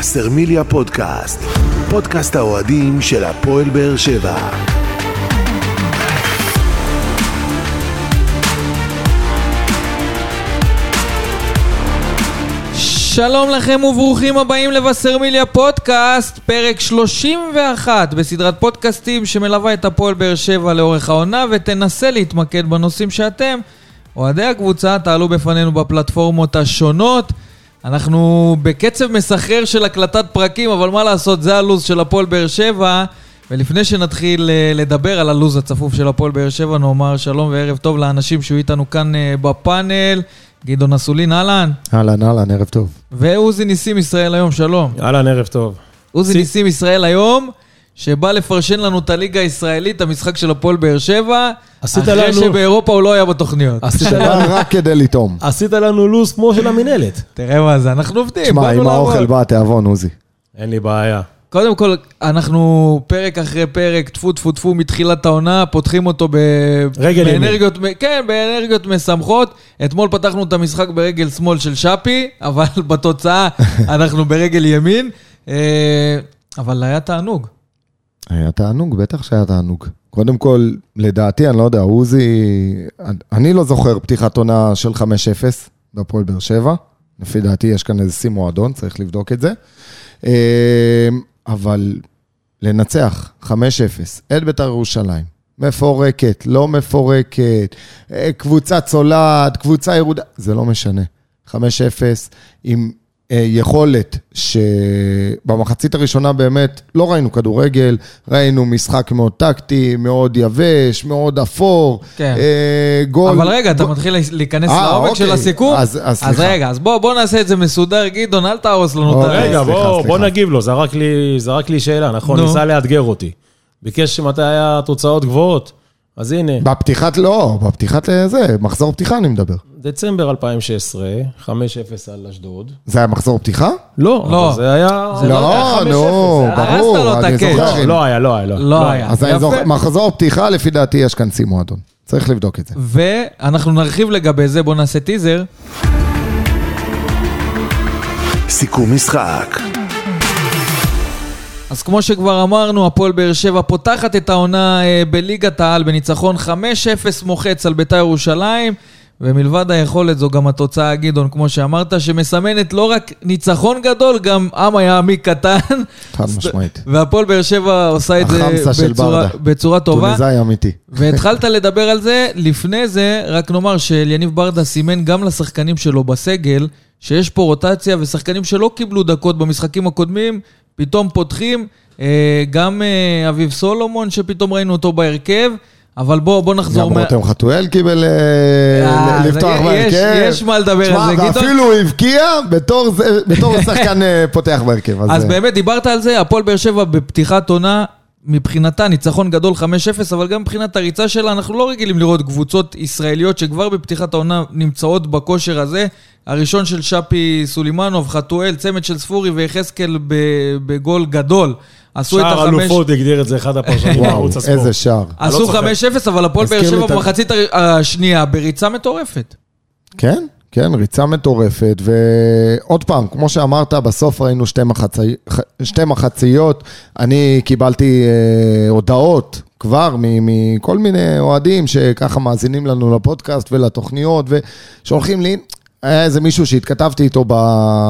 וסרמיליה פודקאסט, פודקאסט האוהדים של הפועל באר שבע. שלום לכם וברוכים הבאים לבשרמיליה פודקאסט, פרק 31 בסדרת פודקאסטים שמלווה את הפועל באר שבע לאורך העונה ותנסה להתמקד בנושאים שאתם, אוהדי הקבוצה, תעלו בפנינו בפלטפורמות השונות. אנחנו בקצב מסחרר של הקלטת פרקים, אבל מה לעשות, זה הלו"ז של הפועל באר שבע. ולפני שנתחיל אה, לדבר על הלו"ז הצפוף של הפועל באר שבע, נאמר שלום וערב טוב לאנשים שהיו איתנו כאן אה, בפאנל. גדעון אסולין, אהלן. אהלן, אהלן, ערב טוב. ועוזי ניסים ישראל היום, שלום. אהלן, ערב טוב. עוזי סי- ניסים ישראל היום, שבא לפרשן לנו את הליגה הישראלית, המשחק של הפועל באר שבע, אחרי לנו- שבאירופה הוא לא היה בתוכניות. עשית לנו- רק כדי לטעום. עשית לנו לו"ז כמו של המינהלת. תראה מה זה, אנחנו עובדים, תשמע, לעבוד. האוכל בא התיאבון, עוזי. אין לי בעיה. קודם כל, אנחנו פרק אחרי פרק, טפו טפו טפו מתחילת העונה, פותחים אותו ב... רגל ימין. באנרגיות, כן, באנרגיות משמחות. אתמול פתחנו את המשחק ברגל שמאל של שפי, אבל בתוצאה אנחנו ברגל ימין. אה, אבל היה תענוג. היה תענוג, בטח שהיה תענוג. קודם כל, לדעתי, אני לא יודע, עוזי, אני לא זוכר פתיחת עונה של 5-0 בהפועל באר שבע. לפי דעתי יש כאן איזה שיא מועדון, צריך לבדוק את זה. אה, אבל לנצח 5-0 את בית"ר ירושלים, מפורקת, לא מפורקת, אה, קבוצה צולעת, קבוצה ירודה, זה לא משנה. 5-0 עם יכולת שבמחצית הראשונה באמת לא ראינו כדורגל, ראינו משחק מאוד טקטי, מאוד יבש, מאוד אפור. כן. אה, גול... אבל רגע, אתה גול- מתחיל להיכנס אה, לעומק אוקיי. של הסיכום? אז- אז אז. רגע, אז בוא בוא נעשה את זה מסודר, גדעון, אל תהרוס לנו את אוקיי. ה... רגע, סליחה, בוא סליחה. בוא נגיב לו, זרק לי- זרק לי שאלה, נכון? נו. ניסה לאתגר אותי. ביקש מתי היה תוצאות גבוהות. אז הנה, בפתיחת לא, בפתיחת זה, מחזור פתיחה אני מדבר. דצמבר 2016, 5-0 על אשדוד. זה היה מחזור פתיחה? לא, לא. זה היה... זה לא לא, 5-0, נו, ברור, אני. זוכר. לא, לא היה, לא היה, לא. לא היה. אז מחזור פתיחה, לפי דעתי יש כאן שיא מועדון. צריך לבדוק את זה. ואנחנו נרחיב לגבי זה, בוא נעשה טיזר. סיכום משחק, אז כמו שכבר אמרנו, הפועל באר שבע פותחת את העונה אה, בליגת העל בניצחון 5-0 מוחץ על בית"ר ירושלים, ומלבד היכולת זו גם התוצאה, גדעון, כמו שאמרת, שמסמנת לא רק ניצחון גדול, גם עם היעמי קטן. חד משמעית. והפועל באר שבע עושה את זה בצורה. בצורה טובה. טוניסאי אמיתי. והתחלת לדבר על זה, לפני זה, רק נאמר שאליניב ברדה סימן גם לשחקנים שלו בסגל, שיש פה רוטציה, ושחקנים שלא קיבלו דקות במשחקים הקודמים, פתאום פותחים, אה, גם אה, אביב סולומון, שפתאום ראינו אותו בהרכב, אבל בוא, בוא נחזור... גם רותם חתואל קיבל אה, אה, לפתוח יש- בהרכב. יש מה לדבר על זה, גדעון. ואפילו הבקיע בתור בתור שחקן אה, פותח בהרכב. אז אה, באמת דיברת על זה, הפועל באר שבע בפתיחת עונה, מבחינתה ניצחון גדול 5-0, אבל גם מבחינת הריצה שלה, אנחנו לא רגילים לראות קבוצות ישראליות שכבר בפתיחת העונה נמצאות בכושר הזה. הראשון של שפי סולימנוב, חתואל, צמד של ספורי ויחזקאל בגול גדול. עשו את שער החמש... אלופות הגדיר את זה אחד הפרשנים בערוץ הספורט. איזה שער. עשו לא צוחק. 5-0, אבל הפועל באר שבע במחצית השנייה בריצה מטורפת. כן, כן, ריצה מטורפת, ועוד פעם, כמו שאמרת, בסוף ראינו שתי, מחצי... שתי מחציות. אני קיבלתי אה, הודעות כבר מכל מיני אוהדים שככה מאזינים לנו לפודקאסט ולתוכניות, ושולחים לי, היה איזה מישהו שהתכתבתי איתו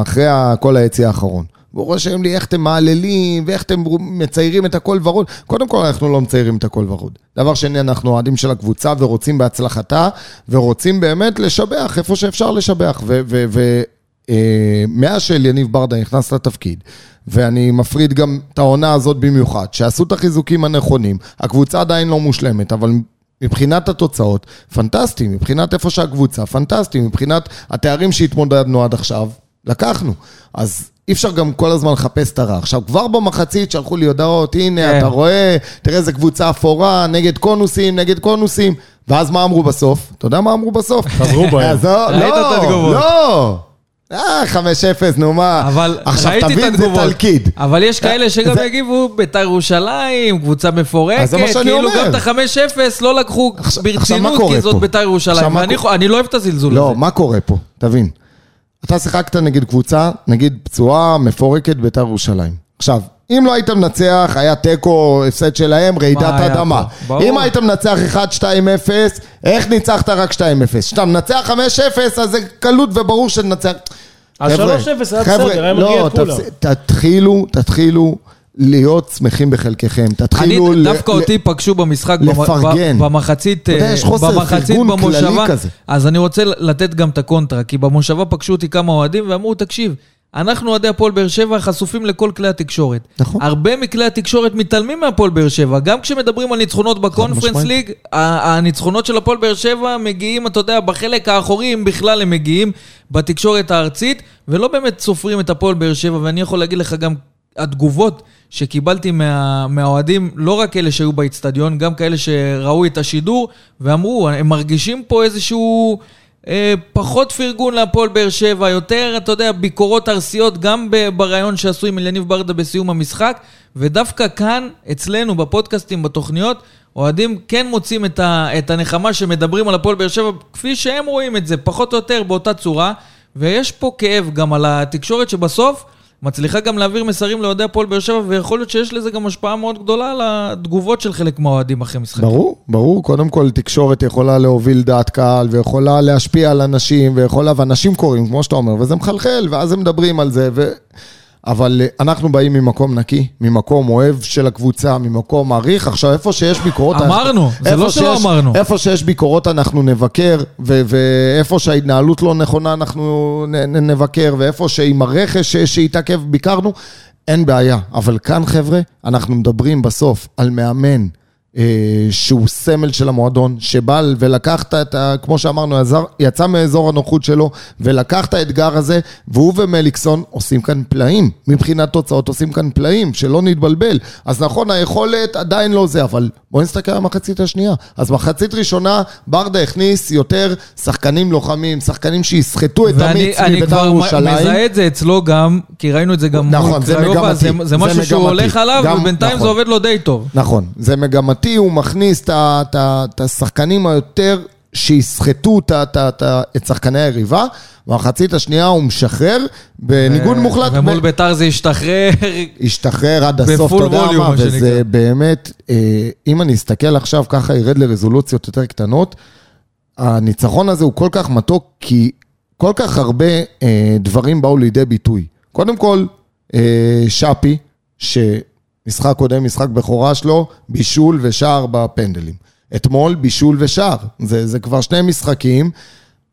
אחרי כל היציא האחרון. והוא רושם לי איך אתם מעללים ואיך אתם מציירים את הכל ורוד. קודם כל, אנחנו לא מציירים את הכל ורוד. דבר שני, אנחנו אוהדים של הקבוצה ורוצים בהצלחתה, ורוצים באמת לשבח איפה שאפשר לשבח. ומאז שאליניב ברדה נכנס לתפקיד, ואני מפריד גם את העונה הזאת במיוחד, שעשו את החיזוקים הנכונים, הקבוצה עדיין לא מושלמת, אבל מבחינת התוצאות, פנטסטי, מבחינת איפה שהקבוצה, פנטסטי, מבחינת התארים שהתמודדנו עד עכשיו, לקחנו. אז אי אפשר גם כל הזמן לחפש את הרע. עכשיו, כבר במחצית שלחו לי הודעות, הנה, כן. אתה רואה, תראה איזה קבוצה אפורה, נגד קונוסים, נגד קונוסים. ואז מה אמרו בסוף? אתה יודע מה אמרו בסוף? חזרו בהם. אז לא, לא, התגובות. לא. אה, 5-0, נו מה. אבל עכשיו ראיתי את תבין, זה התגובות. תלכיד. אבל יש כאלה שגם זה- יגיבו, בית"ר ירושלים, קבוצה מפורקת, אז זה מה שאני כאילו אומר. גם את ה-5-0 לא לקחו עכשיו- עכשיו, מה ברצינות, קורה כי זאת? בית"ר ירושלים. עכשיו, מה ואני קורה? אני לא אוהב את הזלזול לא, הזה. מה קורה פה? תבין. אתה שיחקת נגד קבוצה, נגיד פצועה, מפורקת, בית"ר ירושלים. עכשיו, אם לא היית מנצח, היה תיקו, הפסד שלהם, רעידת אדמה. אם היית מנצח 1-2-0, איך ניצחת רק 2-0? כשאתה מנצח 5-0, אז זה קלות וברור שננצח. אז חבר'ה, 3-0 היה בסדר, היה לא, את כולם. תפס- תתחילו, תתחילו להיות שמחים בחלקכם. תתחילו... אני, ל- דווקא ל- אותי פגשו במשחק, במ- לפרגן. ב- במחצית, אתה יודע, אה, יש חוסר במחצית פרגון כללי במושבה, כזה. אז אני רוצה לתת גם את הקונטרה, כי במושבה פגשו אותי כמה אוהדים ואמרו, תקשיב, אנחנו אוהדי הפועל באר שבע חשופים לכל כלי התקשורת. נכון. הרבה מכלי התקשורת מתעלמים מהפועל באר שבע, גם כשמדברים על ניצחונות בקונפרנס. ליג, הניצחונות של הפועל באר שבע מגיעים, אתה יודע, בחלק האחורי, אם בכלל הם מגיעים, בתקשורת הארצית, ולא באמת סופרים את הפועל באר שבע, ואני יכול להגיד לך גם התגובות שקיבלתי מה, מהאוהדים, לא רק אלה שהיו באיצטדיון, גם כאלה שראו את השידור, ואמרו, הם מרגישים פה איזשהו אה, פחות פרגון להפועל באר שבע, יותר, אתה יודע, ביקורות ארסיות, גם בריאיון שעשו עם אליניב ברדה בסיום המשחק, ודווקא כאן, אצלנו, בפודקאסטים, בתוכניות, אוהדים כן מוצאים את, ה, את הנחמה שמדברים על הפועל באר שבע, כפי שהם רואים את זה, פחות או יותר באותה צורה, ויש פה כאב גם על התקשורת שבסוף מצליחה גם להעביר מסרים לאוהדי הפועל באר שבע, ויכול להיות שיש לזה גם השפעה מאוד גדולה על התגובות של חלק מהאוהדים אחרי משחקים. ברור, ברור. קודם כל, תקשורת יכולה להוביל דעת קהל, ויכולה להשפיע על אנשים, ויכולה, ואנשים קוראים, כמו שאתה אומר, וזה מחלחל, ואז הם מדברים על זה, ו... אבל אה, אנחנו באים ממקום נקי, ממקום אוהב של הקבוצה, ממקום מעריך. עכשיו, איפה שיש ביקורות... אמרנו, זה לא שלא אמרנו. איפה שיש ביקורות אנחנו נבקר, ו- ואיפה שההתנהלות לא נכונה אנחנו נ- נ- נבקר, ואיפה שעם הרכש שהתעכב ביקרנו, אין בעיה. אבל כאן, חבר'ה, אנחנו מדברים בסוף על מאמן. אה, שהוא סמל של המועדון, שבא ולקחת את ה... כמו שאמרנו, יצא מאזור הנוחות שלו, ולקח את האתגר הזה, והוא ומליקסון עושים כאן פלאים. מבחינת תוצאות עושים כאן פלאים, שלא נתבלבל. אז נכון, היכולת עדיין לא זה, אבל בואו נסתכל על המחצית השנייה. אז מחצית ראשונה, ברדה הכניס יותר שחקנים לוחמים, שחקנים שיסחטו את ואני המיץ מבית"ר כבר ירושלים. מזהה את זה אצלו גם, כי ראינו את זה גם נכון, מול זה קריובה, זה, מגמתי. זה משהו זה שהוא. הולך עליו, ובינתיים נכון. זה עובד לו די טוב. נכון, זה מגמתי, הוא מכניס את השחקנים היותר שיסחטו את שחקני היריבה, במחצית השנייה הוא משחרר, בניגוד ו- מוחלט, ומול ביתר זה השתחרר. השתחרר עד הסוף, אתה יודע מה. וזה באמת, אה, אם אני אסתכל עכשיו ככה, ירד לרזולוציות יותר קטנות, הניצחון הזה הוא כל כך מתוק, כי כל כך הרבה אה, דברים באו לידי ביטוי. קודם כל, אה, שפי, שמשחק קודם, משחק בכורה שלו, בישול ושער בפנדלים. אתמול בישול ושער, זה, זה כבר שני משחקים,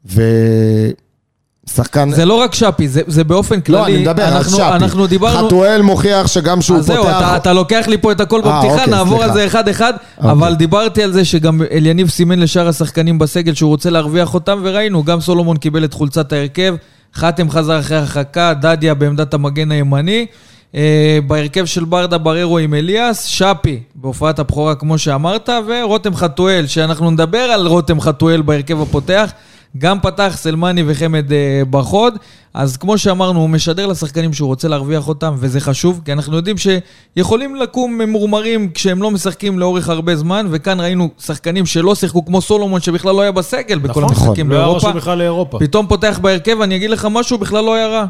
ושחקן... זה לא רק שפי, זה, זה באופן כללי. לא, אני מדבר על אנחנו, שפי. אנחנו דיברנו... חתואל מוכיח שגם שהוא אז פותח... זהו, אתה, אתה לוקח לי פה את הכל אה, בפתיחה, אוקיי, נעבור סליחה. על זה אחד-אחד, אוקיי. אבל דיברתי על זה שגם אליניב סימן לשאר השחקנים בסגל שהוא רוצה להרוויח אותם, וראינו, גם סולומון קיבל את חולצת ההרכב, חתם חזר אחרי הרחקה, דדיה בעמדת המגן הימני. אה, בהרכב של ברדה בררו עם אליאס, שפי בהופעת הבכורה כמו שאמרת, ורותם חתואל, שאנחנו נדבר על רותם חתואל בהרכב הפותח. גם פתח סלמני וחמד אה, בחוד, אז כמו שאמרנו, הוא משדר לשחקנים שהוא רוצה להרוויח אותם, וזה חשוב, כי אנחנו יודעים שיכולים לקום ממורמרים כשהם לא משחקים לאורך הרבה זמן, וכאן ראינו שחקנים שלא שיחקו כמו סולומון, שבכלל לא היה בסגל בכל נכון, המשחקים לא היה באירופה. רשום בכלל לאירופה. פתאום פותח בהרכב, אני אגיד לך משהו, בכלל לא היה רע.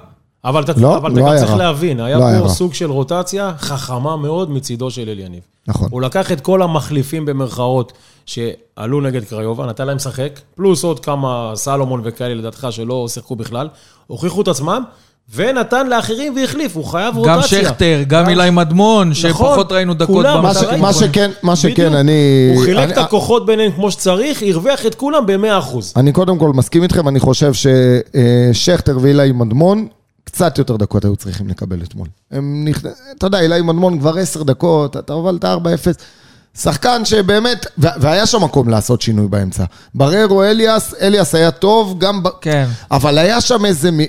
אבל אתה לא, אבל לא אתה גם היה צריך רע. להבין, היה לא היה פה רע. סוג של רוטציה חכמה מאוד מצידו של אליניב. נכון. הוא לקח את כל המחליפים במרכאות שעלו נגד קריובה, נתן להם לשחק, פלוס עוד כמה סלומון וכאלה לדעתך שלא שיחקו בכלל, הוכיחו את עצמם, ונתן לאחרים והחליף, הוא חייב רוטציה. גם שכטר, גם אילי מדמון, שפחות ראינו דקות כולם, מה. ש? מה שכן, מה שכן, בדיוק. אני... הוא חילק אני, את הכוחות ביניהם כמו שצריך, הרוויח את כולם ב-100%. אני קודם כל מסכים איתכם, אני חושב ששכטר ואילי מדמון, קצת יותר דקות היו צריכים לקבל אתמול. הם נכ... אתה יודע, אילי מדמון כבר עשר דקות, אתה הובלת 4-0. שחקן שבאמת, והיה שם מקום לעשות שינוי באמצע. בררו, אליאס, אליאס היה טוב, גם... ב... כן. אבל היה שם איזה מ...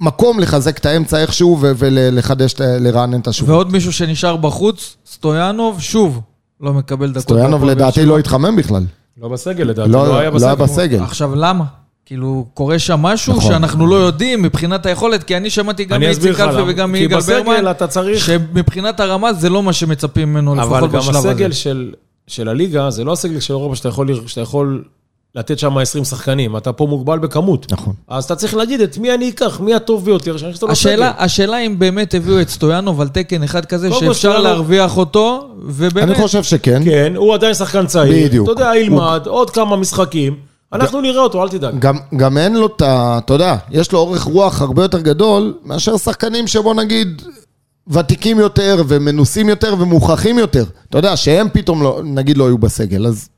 מקום לחזק את האמצע איכשהו ו- ולחדש, לרענן את השוק. ועוד מישהו שנשאר בחוץ, סטויאנוב, שוב, לא מקבל דקות. סטויאנוב לדעתי. לא התחמם בכלל. לא בסגל לדעתי, לא, לא היה לא היה בסגל. בסגל. עכשיו, למה? כאילו, קורה שם משהו נכון. שאנחנו לא יודעים מבחינת היכולת, כי אני שמעתי גם מאיציק אלפי למה. וגם כי מיגאל ברמן, צריך... שמבחינת הרמה זה לא מה שמצפים ממנו, אבל לפחות גם בשלב הזה. הסגל של, של הליגה, זה לא הסגל של אירופה שאתה יכול, שאתה יכול לתת שם 20 שחקנים, אתה פה מוגבל בכמות. נכון. אז אתה צריך להגיד את מי אני אקח, מי הטוב ביותר, שאני אכניס אותו השאלה, לסגל. השאלה אם באמת הביאו את סטויאנוב על תקן אחד כזה שאפשר להרוויח אותו, ובאמת... אני חושב שכן. כן, הוא עדיין שחקן צעיר. בדיוק. אתה יודע, ילמד, עוד כמה משחקים. אנחנו נראה אותו, אל תדאג. גם, גם אין לו את ה... אתה יודע, יש לו אורך רוח הרבה יותר גדול מאשר שחקנים שבוא נגיד ותיקים יותר ומנוסים יותר ומוכחים יותר. אתה יודע, שהם פתאום לא, נגיד לא היו בסגל, אז...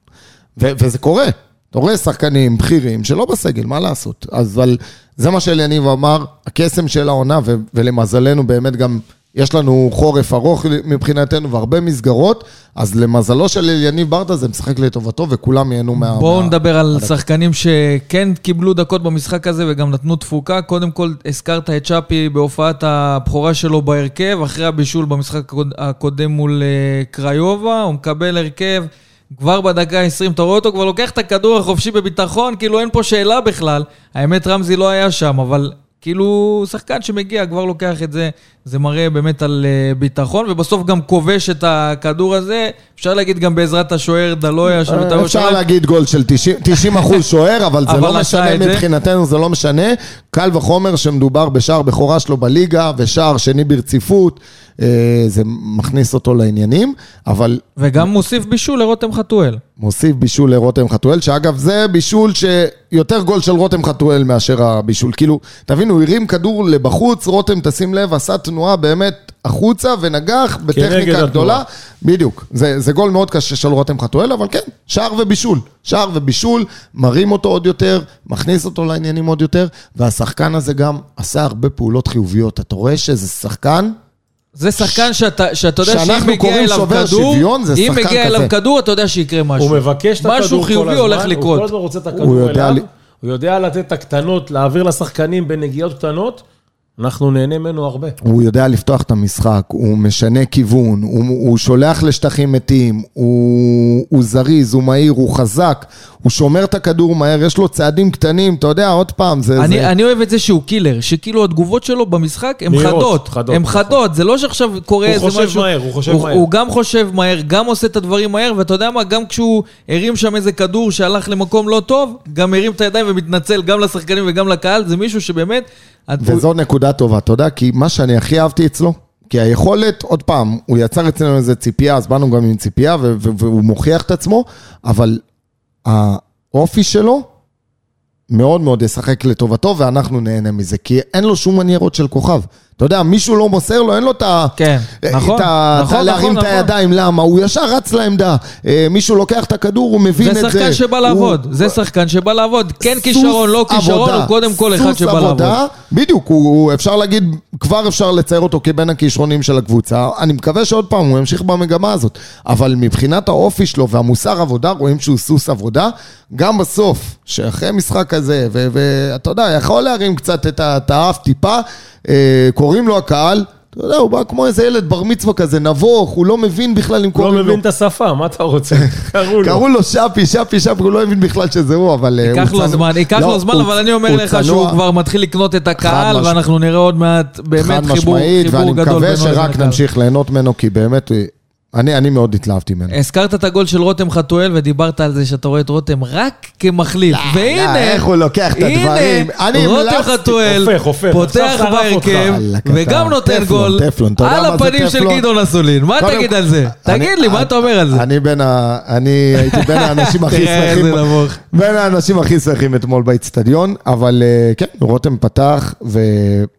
ו, וזה קורה. אתה רואה שחקנים בכירים שלא בסגל, מה לעשות? אז אבל זה מה שאליניב אמר, הקסם של העונה, ו, ולמזלנו באמת גם... יש לנו חורף ארוך מבחינתנו והרבה מסגרות, אז למזלו של אליניב ברדה זה משחק לטובתו וכולם ייהנו מה... בואו מה- נדבר על שחקנים שכן קיבלו דקות במשחק הזה וגם נתנו תפוקה. קודם כל, הזכרת את צ'אפי בהופעת הבכורה שלו בהרכב, אחרי הבישול במשחק הקוד- הקודם מול אה, קריובה, הוא מקבל הרכב. כבר בדקה ה-20, אתה רואה אותו, כבר לוקח את הכדור החופשי בביטחון, כאילו אין פה שאלה בכלל. האמת, רמזי לא היה שם, אבל כאילו, שחקן שמגיע כבר לוקח את זה, זה מראה באמת על אה, ביטחון, ובסוף גם כובש את הכדור הזה. אפשר להגיד גם בעזרת השוער דלויה, שם את אה, אפשר. להגיד גול של 90 90 אחוז שוער, אבל זה לא משנה. מבחינתנו, זה לא משנה. קל וחומר שמדובר בשער בכורה שלו בליגה, ושער שני ברציפות, אה, זה מכניס אותו לעניינים, אבל וגם מוסיף בישול לרותם חתואל. מוסיף בישול לרותם חתואל, שאגב זה בישול שיותר גול של רותם חתואל מאשר הבישול. כאילו, תבינו, הרים כדור לבחוץ, רותם, תשים לב, עשה תנועה באמת החוצה ונגח בטכניקה. גדולה. בדיוק, זה, זה גול מאוד קשה של רותם חתואל, אבל כן, שער ובישול. שער ובישול, מרים אותו עוד יותר, מכניס אותו לעניינים עוד יותר, והשחקן הזה גם עשה הרבה פעולות חיוביות. אתה רואה שזה שחקן... זה שחקן שאתה, שאתה יודע שאם מגיע אליו כדור, שוויון, זה אם מגיע. אליו כדור, אתה יודע שיקרה משהו. הוא מבקש את הכדור כל הזמן. משהו חיובי הולך הוא לקרות. כל הזמן רוצה את הוא הכדור יודע אליו. לי- הוא יודע לתת את הקטנות, להעביר לשחקנים בנגיעות קטנות. אנחנו נהנה ממנו הרבה. הוא יודע לפתוח את המשחק, הוא משנה כיוון, הוא, הוא שולח לשטחים מתים, הוא, הוא זריז, הוא מהיר, הוא חזק, הוא שומר את הכדור מהר, יש לו צעדים קטנים, אתה יודע, עוד פעם, זה... אני, זה... אני אוהב את זה שהוא קילר, שכאילו התגובות שלו במשחק הן חדות. חדות, הן נכון. חדות, זה לא שעכשיו קורה הוא איזה חושב משהו... מהר, הוא חושב הוא, מהר. הוא גם חושב מהר, גם עושה את הדברים מהר, ואתה יודע מה, גם כשהוא הרים שם איזה כדור שהלך למקום לא טוב, גם הרים את הידיים ומתנצל גם לשחקנים וגם לקהל, זה מישהו שבאמת... וזו נקודה טובה, אתה יודע, כי מה שאני הכי אהבתי אצלו, כי היכולת, עוד פעם, הוא יצר אצלנו איזה ציפייה, אז באנו גם עם ציפייה, והוא מוכיח את עצמו, אבל האופי שלו מאוד מאוד ישחק לטובתו, ואנחנו נהנה מזה, כי אין לו שום מניירות של כוכב. אתה יודע, מישהו לא מוסר לו, אין לו את ה... כן, את נכון, נכון, ה- להרים נכון, את נכון. הידיים, למה? הוא ישר רץ לעמדה. אה, מישהו לוקח את הכדור, הוא מבין את זה. זה שחקן שבא לעבוד, זה שחקן שבא לעבוד. כן כישרון, לא כישרון, הוא קודם כל אחד שבא לעבוד. בדיוק, אפשר להגיד, כבר אפשר לצייר אותו כבין הכישרונים של הקבוצה. אני מקווה שעוד פעם הוא ימשיך במגמה הזאת. אבל מבחינת האופי שלו והמוסר עבודה, רואים שהוא סוס עבודה. גם בסוף, שאחרי משחק כזה, ואתה יודע, יכול להרים קצת את האף טיפה, אה, קוראים לו הקהל. אתה יודע, הוא בא כמו איזה ילד בר מצווה כזה, נבוך, הוא לא מבין בכלל אם קוראים לא לו. מבין את השפה, מה אתה רוצה? קראו לו. קראו לו שפי, שפי, שפי, הוא לא הבין בכלל שזה הוא, אבל... אה, ייקח הוא לו זמן, ייקח לא, לו זמן, אבל אני אומר לך. שהוא כבר מתחיל לקנות את הקהל, משמעית. ואנחנו נראה עוד מעט באמת חד חיבור משמעית, חיבור ואני גדול מקווה שרק. נמשיך ליהנות ממנו, כי באמת, אני, אני מאוד התלהבתי ממנו. הזכרת את הגול של רותם חתואל, ודיברת על זה שאתה רואה את רותם רק כמחליף. לא, והנה, איך הוא לוקח את הדברים. אני הנה, רותם. חתואל פותח בהרכב, וגם. נותן טפלון, גול טפלון. יודע על הפנים של טפלון? גדעון אסולין. מה קודם- תגיד על זה? אני- תגיד לי, מה אתה אומר על זה? אני בין ה... אני הייתי בין האנשים הכי שמחים... בין האנשים הכי שמחים אתמול באיצטדיון, אבל אה, כן, רותם פתח,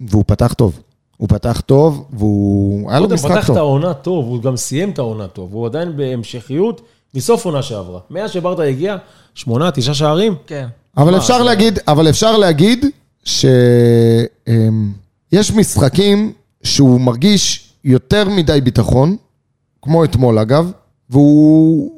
והוא פתח טוב. הוא פתח טוב, והוא... היה לו משחק פתח את טוב. העונה טוב, הוא גם סיים את העונה טוב, הוא עדיין בהמשכיות מסוף עונה שעברה. מאז שברדה הגיע, שמונה, תשעה שערים. כן. אבל מה, אפשר זה- להגיד, אבל אפשר להגיד שיש משחקים שהוא מרגיש יותר מדי ביטחון, כמו אתמול אגב, והוא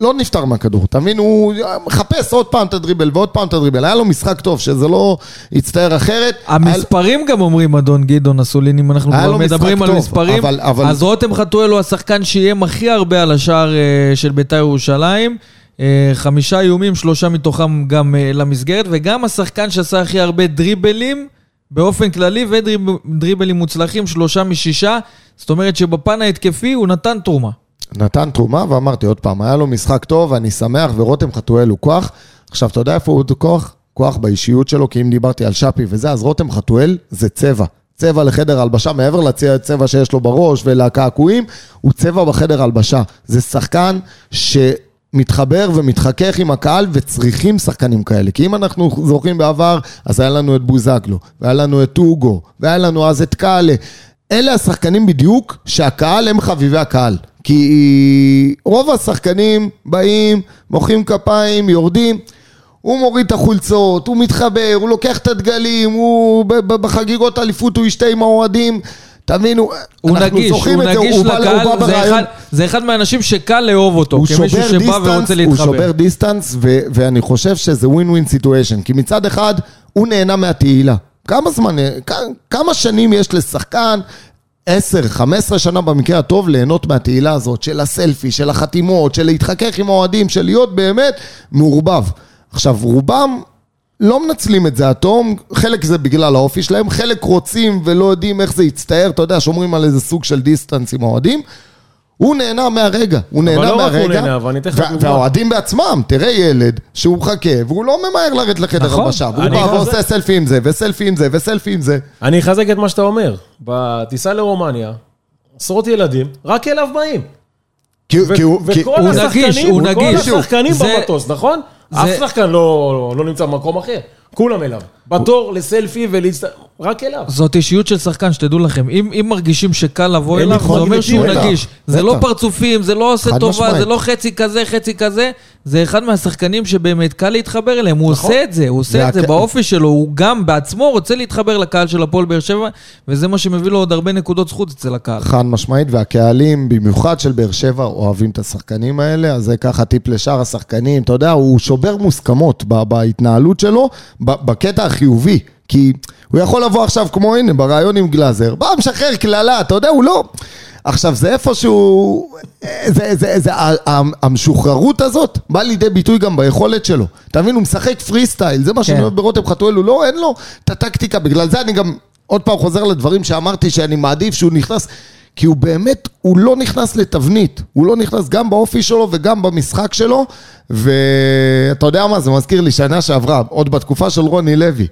לא נפטר מהכדור, אתה מבין? הוא מחפש עוד פעם את הדריבל ועוד פעם את הדריבל. היה לו משחק טוב, שזה לא יצטייר אחרת. המספרים גם אומרים, אדון גדעון אסולין, אם אנחנו כבר מדברים על טוב, מספרים, אבל- אבל- אז רותם חתואל הוא השחקן שאיים הכי הרבה על השער אה, של בית"ר ירושלים. אה, חמישה איומים, שלושה מתוכם גם אה, למסגרת, וגם השחקן שעשה הכי הרבה דריבלים באופן כללי, ודריבלים מוצלחים, שלושה משישה. זאת אומרת שבפן ההתקפי הוא נתן תרומה. נתן תרומה, ואמרתי עוד פעם, היה לו משחק טוב, אני שמח, ורותם חתואל הוא כוח. עכשיו, אתה יודע איפה הוא כוח? כוח באישיות שלו, כי אם דיברתי על שפי וזה, אז רותם חתואל זה צבע. צבע לחדר הלבשה, מעבר לצבע שיש לו בראש ולקעקועים, הוא צבע בחדר הלבשה. זה שחקן שמתחבר ומתחכך עם הקהל וצריכים שחקנים כאלה. כי אם אנחנו זוכרים בעבר, אז היה לנו את בוזגלו, והיה לנו את טוגו, והיה לנו אז את קאלה. אלה השחקנים בדיוק שהקהל הם חביבי הקהל. כי רוב השחקנים באים, מוחאים כפיים, יורדים. הוא מוריד את החולצות, הוא מתחבר, הוא לוקח את הדגלים, הוא בחגיגות אליפות הוא ישתה עם האוהדים. תבינו, הוא אנחנו נגיש, זוכרים הוא את זה, נגיש הוא בא- הוא לקהל, בא זה ברעיון- אחד- זה אחד מהאנשים שקל לאהוב אותו, הוא כמישהו שבא distance, ורוצה הוא להתחבר. שובר distance, ו- ואני חושב שזה win win situation. כי מצד אחד, הוא נהנה מהתהילה. כמה זמן, כ- כמה שנים יש לשחקן, 10, 15 שנה במקרה הטוב, ליהנות מהתהילה הזאת, של הסלפי, של החתימות, של להתחכך עם האוהדים, של להיות באמת מעורבב. עכשיו, רובם לא מנצלים את זה עד תום, חלק זה בגלל האופי שלהם, חלק רוצים ולא יודעים איך זה יצטייר, אתה יודע, שומרים על איזה סוג של distance עם האוהדים. הוא נהנה מהרגע, הוא נהנה לא רק מהרגע. הוא נהנה, אבל אני אתן לך. והאוהדים בעצמם, תראה ילד שהוא מחכה, והוא לא ממהר לרדת לחדר נכון. הלבשה, והוא אני בא ועושה סלפי עם זה, וסלפי עם זה, וסלפי עם זה. אני אחזק את מה שאתה אומר. בטיסה לרומניה, עשרות ילדים, רק אליו באים. כי ו- כי הוא... כי- וכל הוא השחקנים, נגיש, הוא כל נגיש. השחקנים זה- במטוס, נכון? זה- אף שחקן לא לא נמצא במקום אחר. כולם אליו. בתור לסלפי ולהצט... רק אליו. זאת אישיות של שחקן, שתדעו לכם. אם, אם מרגישים שקל לבוא אליו, זה אומר שהוא נגיש. זה בטח. לא פרצופים, זה לא עושה טובה. זה לא חצי כזה, חצי כזה. זה אחד מהשחקנים שבאמת קל להתחבר אליהם. הוא נכון. עושה את זה, הוא עושה את זה באופי שלו. הוא גם בעצמו רוצה להתחבר לקהל של הפועל באר שבע, וזה מה שמביא לו עוד הרבה נקודות זכות אצל הקהל. חד משמעית, והקהלים, במיוחד של באר שבע, אוהבים את השחקנים האלה, אז זה ככה טיפ לשאר השחקנים. אתה יודע, הוא שובר מוסכמות בהתנהלות שלו, בקטע החיובי. כי הוא יכול לבוא עכשיו, כמו הנה, בריאיון עם גלאזר, בא משחרר קללה, אתה יודע, הוא לא... עכשיו, זה איפשהו... זה, זה, זה, ה- ה- המשוחררות הזאת באה לידי ביטוי גם ביכולת שלו. אתה מבין, הוא משחק פרי סטייל, זה מה שאני כן. אוהב ברותם חתואל, הוא לא, אין לו את הטקטיקה, בגלל זה אני גם עוד פעם חוזר לדברים שאמרתי שאני מעדיף שהוא נכנס, כי הוא באמת, הוא לא נכנס לתבנית, הוא לא נכנס גם באופי שלו וגם במשחק שלו, ואתה יודע מה, זה מזכיר לי שנה שעברה, עוד בתקופה של רוני לוי.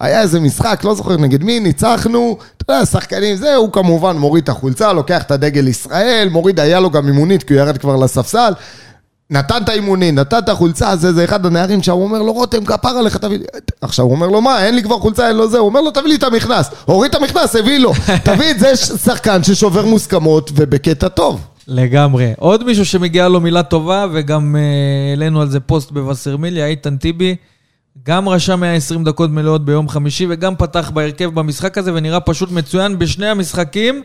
היה איזה משחק, לא זוכר נגד מי, ניצחנו, אתה יודע, שחקנים, זה, הוא כמובן מוריד את החולצה, לוקח את הדגל ישראל, מוריד, היה לו גם אימונית, כי הוא ירד כבר לספסל. נתן את האימונים, נתן את החולצה, זה, זה אחד הנערים שם, הוא אומר לו, רותם, כפר עליך, תביא לי... עכשיו, הוא אומר לו, מה, אין לי כבר חולצה, אין לו זה, הוא אומר לו, תביא לי את המכנס. הוריד את המכנס, הביא לו. תביא את זה, שחקן ששובר מוסכמות ובקטע טוב. לגמרי. עוד מישהו שמגיעה לו מילה טובה, וגם אה, העלינו על זה פוסט בווסרמיליה, איתן טיבי, גם רשם 120 דקות מלאות ביום חמישי, וגם פתח בהרכב במשחק הזה, ונראה פשוט מצוין בשני המשחקים.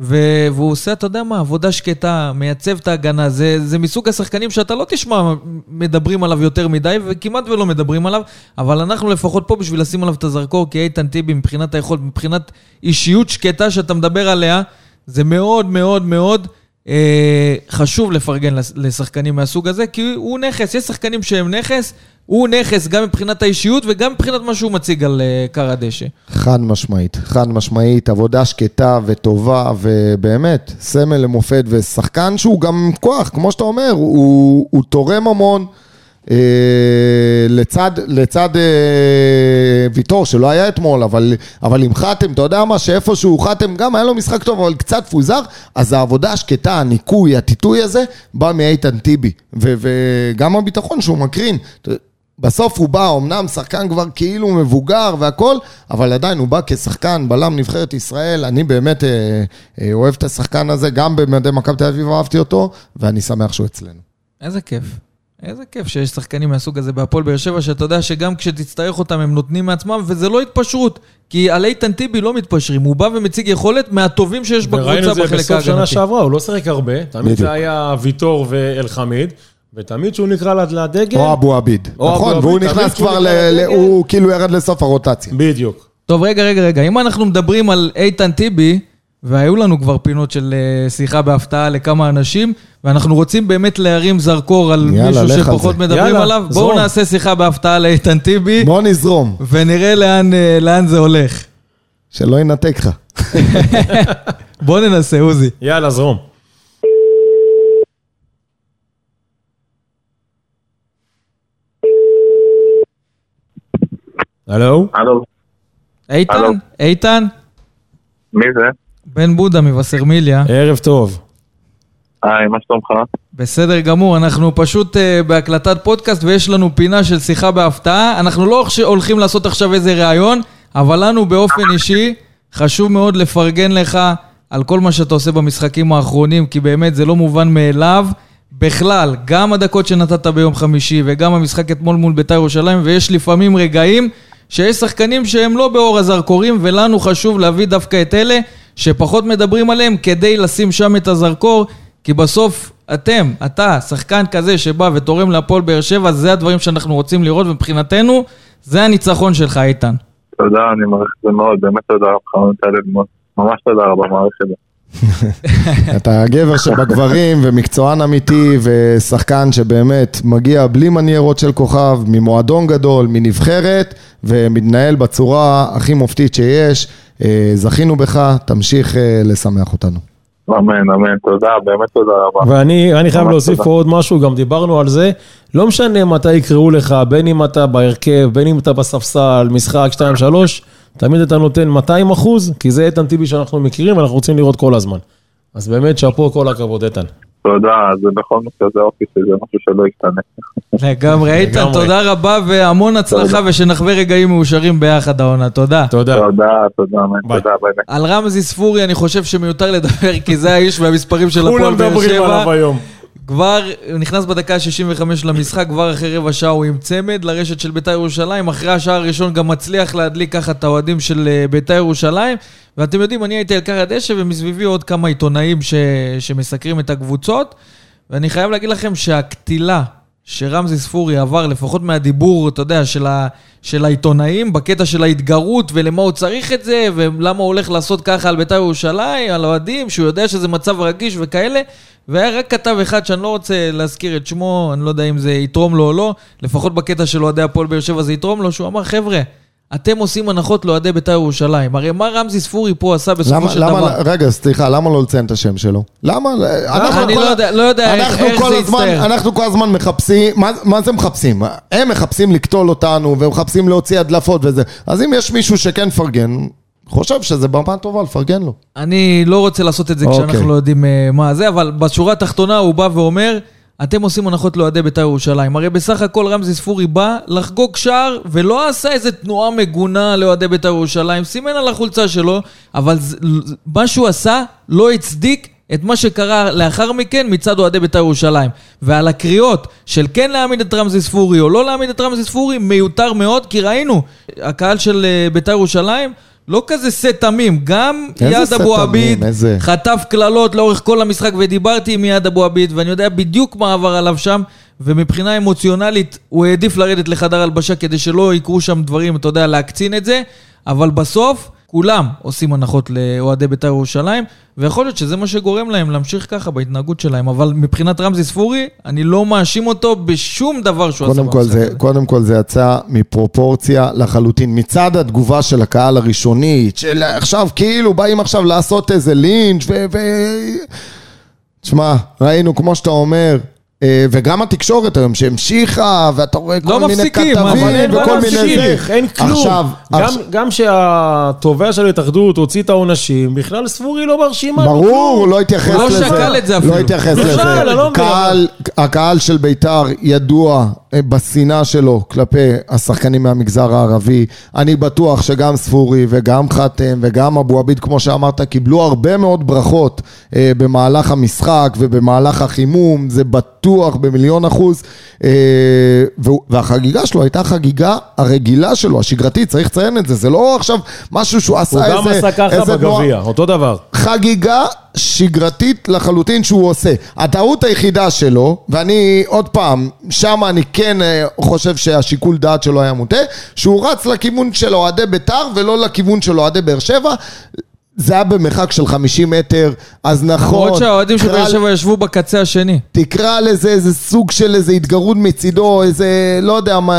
ו- והוא עושה, אתה יודע מה, עבודה שקטה, מייצב את ההגנה. זה, זה מסוג השחקנים שאתה לא תשמע מדברים עליו יותר מדי, וכמעט ולא מדברים עליו, אבל אנחנו לפחות פה בשביל לשים עליו את הזרקור, כי איתן טיבי, מבחינת היכולת, מבחינת אישיות שקטה שאתה מדבר עליה, זה מאוד מאוד מאוד אה, חשוב לפרגן לשחקנים מהסוג הזה, כי הוא נכס, יש שחקנים שהם נכס, הוא נכס גם מבחינת האישיות וגם מבחינת מה שהוא מציג על אה, כר הדשא. חד משמעית, חד משמעית, עבודה שקטה וטובה, ובאמת, סמל למופת, ושחקן שהוא גם כוח, כמו שאתה אומר, הוא, הוא תורם המון. אה, לצד, לצד אה, ויטור, שלא היה אתמול, אבל, אבל עם חתם, אתה יודע מה, שאיפשהו חתם, גם היה לו משחק טוב, אבל קצת פוזר, אז העבודה השקטה, הניקוי, הטיטוי הזה, בא מאיתן טיבי. וגם הביטחון שהוא מקרין. בסוף הוא בא, אמנם שחקן כבר כאילו מבוגר והכל, אבל עדיין הוא בא כשחקן, בלם נבחרת ישראל. אני באמת אה, אה, אוהב את השחקן הזה, גם במדי מכבי תל אביב אהבתי אותו, ואני שמח שהוא אצלנו. איזה כיף. איזה כיף שיש שחקנים מהסוג הזה בהפועל באר שבע, שאתה יודע שגם כשתצטרך אותם הם נותנים מעצמם, וזה לא התפשרות. כי על איתן טיבי לא מתפשרים, הוא בא ומציג יכולת מהטובים שיש וראינו בקבוצה את זה בחלק בסוף שנה ההגנתי. שעברה, הוא לא שיחק הרבה, תמיד. זה היה ויטור ואלחמיד, ותמיד כשהוא נקרא לד- לדגל, או אבו עביד. או אבו נכון, והוא נכנס כבר, ל-. הוא כאילו ירד לסוף הרוטציה. בדיוק. טוב, רגע, רגע, רגע. אם אנחנו מדברים על איתן טיבי, והיו לנו כבר פינות של אה, שיחה בהפתעה לכמה אנשים, ואנחנו רוצים באמת להרים זרקור על יאללה, מישהו על שפחות זה. מדברים יאללה, עליו, בואו. נעשה שיחה בהפתעה לאיתן טיבי, בוא נזרום, ונראה לאן, אה, לאן זה הולך. שלא ינתק לך. בואו ננסה, עוזי. יאללה, זרום. הלו? הלו, איתן? הלו. איתן? מי זה? בן בודה מבשרמיליה. ערב טוב. היי, מה שלומך? בסדר גמור, אנחנו פשוט uh, בהקלטת פודקאסט ויש לנו פינה של שיחה בהפתעה. אנחנו לא הולכים לעשות עכשיו איזה ראיון, אבל לנו באופן אישי חשוב מאוד לפרגן לך על כל מה שאתה עושה במשחקים האחרונים, כי באמת זה לא מובן מאליו. בכלל, גם הדקות שנתת ביום חמישי וגם המשחק אתמול מול בית"ר ירושלים, ויש לפעמים רגעים שיש שחקנים שהם לא באור הזרקורים, ולנו חשוב להביא דווקא את אלה שפחות מדברים עליהם כדי לשים שם את הזרקור, כי בסוף אתם, אתה, שחקן כזה שבא ותורם להפועל באר שבע, זה הדברים שאנחנו רוצים לראות, ומבחינתנו, זה הניצחון שלך, איתן. תודה, אני מעריך את זה מאוד, באמת תודה רבה. ממש תודה רבה, מעריך את זה. אתה גבר שבגברים ומקצוען אמיתי ושחקן שבאמת מגיע בלי מניירות של כוכב, ממועדון גדול, מנבחרת ומתנהל בצורה הכי מופתית שיש. אה, זכינו בך, תמשיך אה, לשמח אותנו. אמן, אמן, תודה, באמת תודה רבה. ואני אני חייב להוסיף תודה. פה עוד משהו, גם דיברנו על זה. לא משנה מתי יקראו לך, בין אם אתה בהרכב, בין אם אתה בספסל, משחק 2-3, תמיד אתה נותן 200 אחוז, כי זה איתן טיבי שאנחנו מכירים ואנחנו רוצים לראות כל הזמן. אז באמת, שאפו, כל הכבוד, איתן. תודה, זה בכל מקרה זה אופי שזה משהו שלא ישתנה. לגמרי, איתן. תודה רבה והמון הצלחה ושנחווה רגעים מאושרים ביחד העונה, תודה. תודה. תודה, תודה. תודה, ביי. על רמזי ספורי אני חושב שמיותר לדבר, כי זה האיש והמספרים של הפועל כולם באר מדברים שבע. עליו היום. כבר, נכנס בדקה ה-65 למשחק, כבר אחרי רבע שעה הוא עם צמד לרשת של בית"ר ירושלים. אחרי השער הראשון גם מצליח להדליק ככה את האוהדים של אה, בית"ר ירושלים. ואתם יודעים, אני הייתי על קר הדשא ומסביבי עוד כמה עיתונאים ש... שמסקרים את הקבוצות. ואני חייב להגיד לכם שהקטילה שרמזי ספורי עבר, לפחות מהדיבור, אתה יודע, של, ה... של העיתונאים, בקטע של ההתגרות ולמה הוא צריך את זה, ולמה הוא הולך לעשות ככה על בית"ר ירושלים, על אוהדים, שהוא יודע שזה מצב רגיש וכאלה. והיה רק כתב אחד שאני לא רוצה להזכיר את שמו, אני לא יודע אם זה יתרום לו או לא, לפחות בקטע של אוהדי הפועל באר שבע זה יתרום לו, שהוא אמר, חבר'ה, אתם עושים הנחות לאוהדי בית"ר ירושלים. הרי מה רמזי ספורי פה עשה בסופו למה, של למה, דבר? רגע, סליחה, למה לא לציין את השם שלו? למה? אנחנו אני כל לא יודע- לא יודע איך- איך זה יצטער. אנחנו כל הזמן מחפשים, מה, מה זה מחפשים? הם מחפשים לקטול אותנו, ומחפשים להוציא הדלפות וזה. אז אם יש מישהו שכן מפרגן, חושב שזה במה טובה, לפרגן לו. אני לא רוצה לעשות את זה אוקיי. כשאנחנו לא יודעים אה, מה זה, אבל בשורה התחתונה הוא בא ואומר, אתם עושים הנחות לאוהדי בית"ר ירושלים. הרי בסך הכל רמזי ספורי בא לחגוג שער, ולא עשה איזה תנועה מגונה לאוהדי בית"ר ירושלים, סימן על החולצה שלו, אבל מה שהוא עשה לא הצדיק את מה שקרה לאחר מכן מצד אוהדי בית"ר ירושלים. ועל הקריאות של כן להעמיד את רמזי ספורי או לא להעמיד את רמזי ספורי, מיותר מאוד, כי ראינו, הקהל של אה, בית"ר ירושלים לא כזה שא תמים, גם שא אבו? עביד איזה- חטף קללות לאורך כל המשחק ודיברתי עם יעד אבו עביד ואני יודע בדיוק מה עבר עליו שם ומבחינה אמוציונלית הוא העדיף לרדת לחדר הלבשה כדי שלא יקרו שם דברים, אתה יודע, להקצין את זה אבל בסוף כולם עושים הנחות לאוהדי בית"ר ירושלים ויכול להיות שזה מה שגורם להם להמשיך ככה בהתנהגות שלהם אבל מבחינת רמזי ספורי אני לא מאשים אותו בשום דבר שהוא עשה במשחק זה, הזה. קודם כל זה יצא מפרופורציה לחלוטין. מצד התגובה של הקהל הראשונית, של עכשיו כאילו באים עכשיו לעשות איזה לינץ' ו... ו... תשמע, ראינו כמו שאתה אומר, וגם התקשורת היום שהמשיכה, ואתה רואה כל לא מיני מפסיקים, אבל כתבים אין מה וכל מיני זה. להמשיך, אין כלום. עכשיו, גם- עכשיו- גם שהתובע של ההתאחדות הוציא את העונשים, בכלל ספורי לא ברשימה. ברור, לא התייחס הוא לא לזה. שקל את זה אפילו. לא התייחס לא לזה. לא. קהל, הקהל של בית"ר ידוע אה, בשנאה שלו כלפי השחקנים מהמגזר הערבי. אני בטוח שגם ספורי וגם חתם וגם אבו עביד, כמו שאמרת, קיבלו הרבה מאוד ברכות אה, במהלך המשחק ובמהלך החימום, זה בטוח במיליון אחוז. אה, והחגיגה שלו הייתה החגיגה הרגילה שלו, השגרתית, צריך לציין את זה. זה לא עכשיו משהו שהוא עשה הוא איזה... גם עשה ככה בגביע, אותו דבר. חגיגה שגרתית לחלוטין שהוא עושה. הטעות היחידה שלו, ואני עוד פעם, שם אני כן אה, חושב שהשיקול דעת שלו היה מוטה, שהוא רץ לכיוון של אוהדי בית"ר ולא לכיוון של אוהדי באר שבע. זה היה במרחק של 50 מטר, אז נכון. למרות שהאוהדים של באר שבע ישבו בקצה השני. תקרא לזה איזה סוג של איזה התגרות מצידו, איזה, לא יודע מה,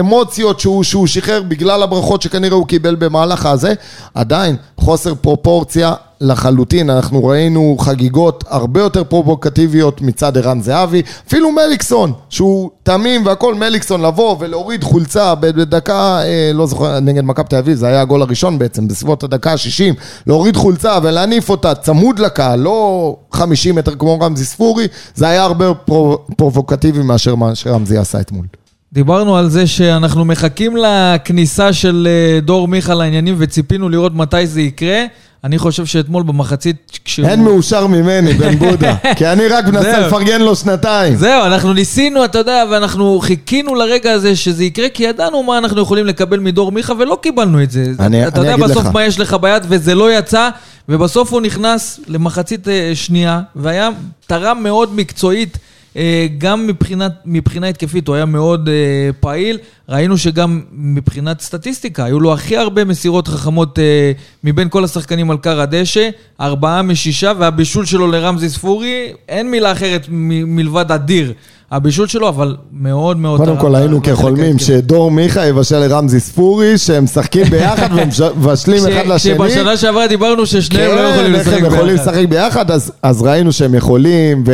אמוציות שהוא, שהוא שחרר בגלל הברכות שכנראה הוא קיבל במהלך הזה, עדיין חוסר פרופורציה לחלוטין, אנחנו ראינו חגיגות הרבה יותר פרובוקטיביות מצד ערן זהבי, אפילו מליקסון, שהוא תמים והכל מליקסון לבוא ולהוריד חולצה בדקה, אה, לא זוכר, נגד מכבי תל אביב, זה היה הגול הראשון בעצם, בסביבות הדקה ה-60, להוריד חולצה ולהניף אותה צמוד לקהל, לא 50 מטר כמו רמזי ספורי, זה היה הרבה פרו, פרובוקטיבי מאשר מה שרמזי עשה אתמול. דיברנו על זה שאנחנו מחכים לכניסה של אה, דור מיכה לעניינים וציפינו לראות מתי זה יקרה. אני חושב שאתמול במחצית כשהוא... אין מאושר ממני, בן בודה, כי אני רק מנסה. לפרגן לו שנתיים. זהו, אנחנו ניסינו, אתה יודע, ואנחנו חיכינו לרגע הזה שזה יקרה, כי ידענו מה אנחנו יכולים לקבל מדור מיכה, ולא קיבלנו את זה. אני- אתה אני יודע בסוף לך. מה יש לך ביד, וזה לא יצא, ובסוף הוא נכנס למחצית אה, שנייה, והיה תרם מאוד מקצועית. אה, גם מבחינת, מבחינה התקפית הוא היה מאוד אה, פעיל, ראינו שגם מבחינת סטטיסטיקה, היו לו הכי הרבה מסירות חכמות אה, מבין כל השחקנים על קר הדשא, ארבעה משישה, והבישול שלו לרמזי ספורי, אין מילה אחרת מ- מלבד אדיר. הבישול שלו, אבל מאוד מאוד... קודם כל היינו כחולמים ההתקפי. שדור מיכה יבשל לרמזי ספורי, שהם משחקים ביחד ומבשלים אחד לשני. כשבשנה שעברה דיברנו ששניהם לא יכולים כן, איך לשחק הם יכולים ביחד. לשחק ביחד, אז, ראינו שהם יכולים,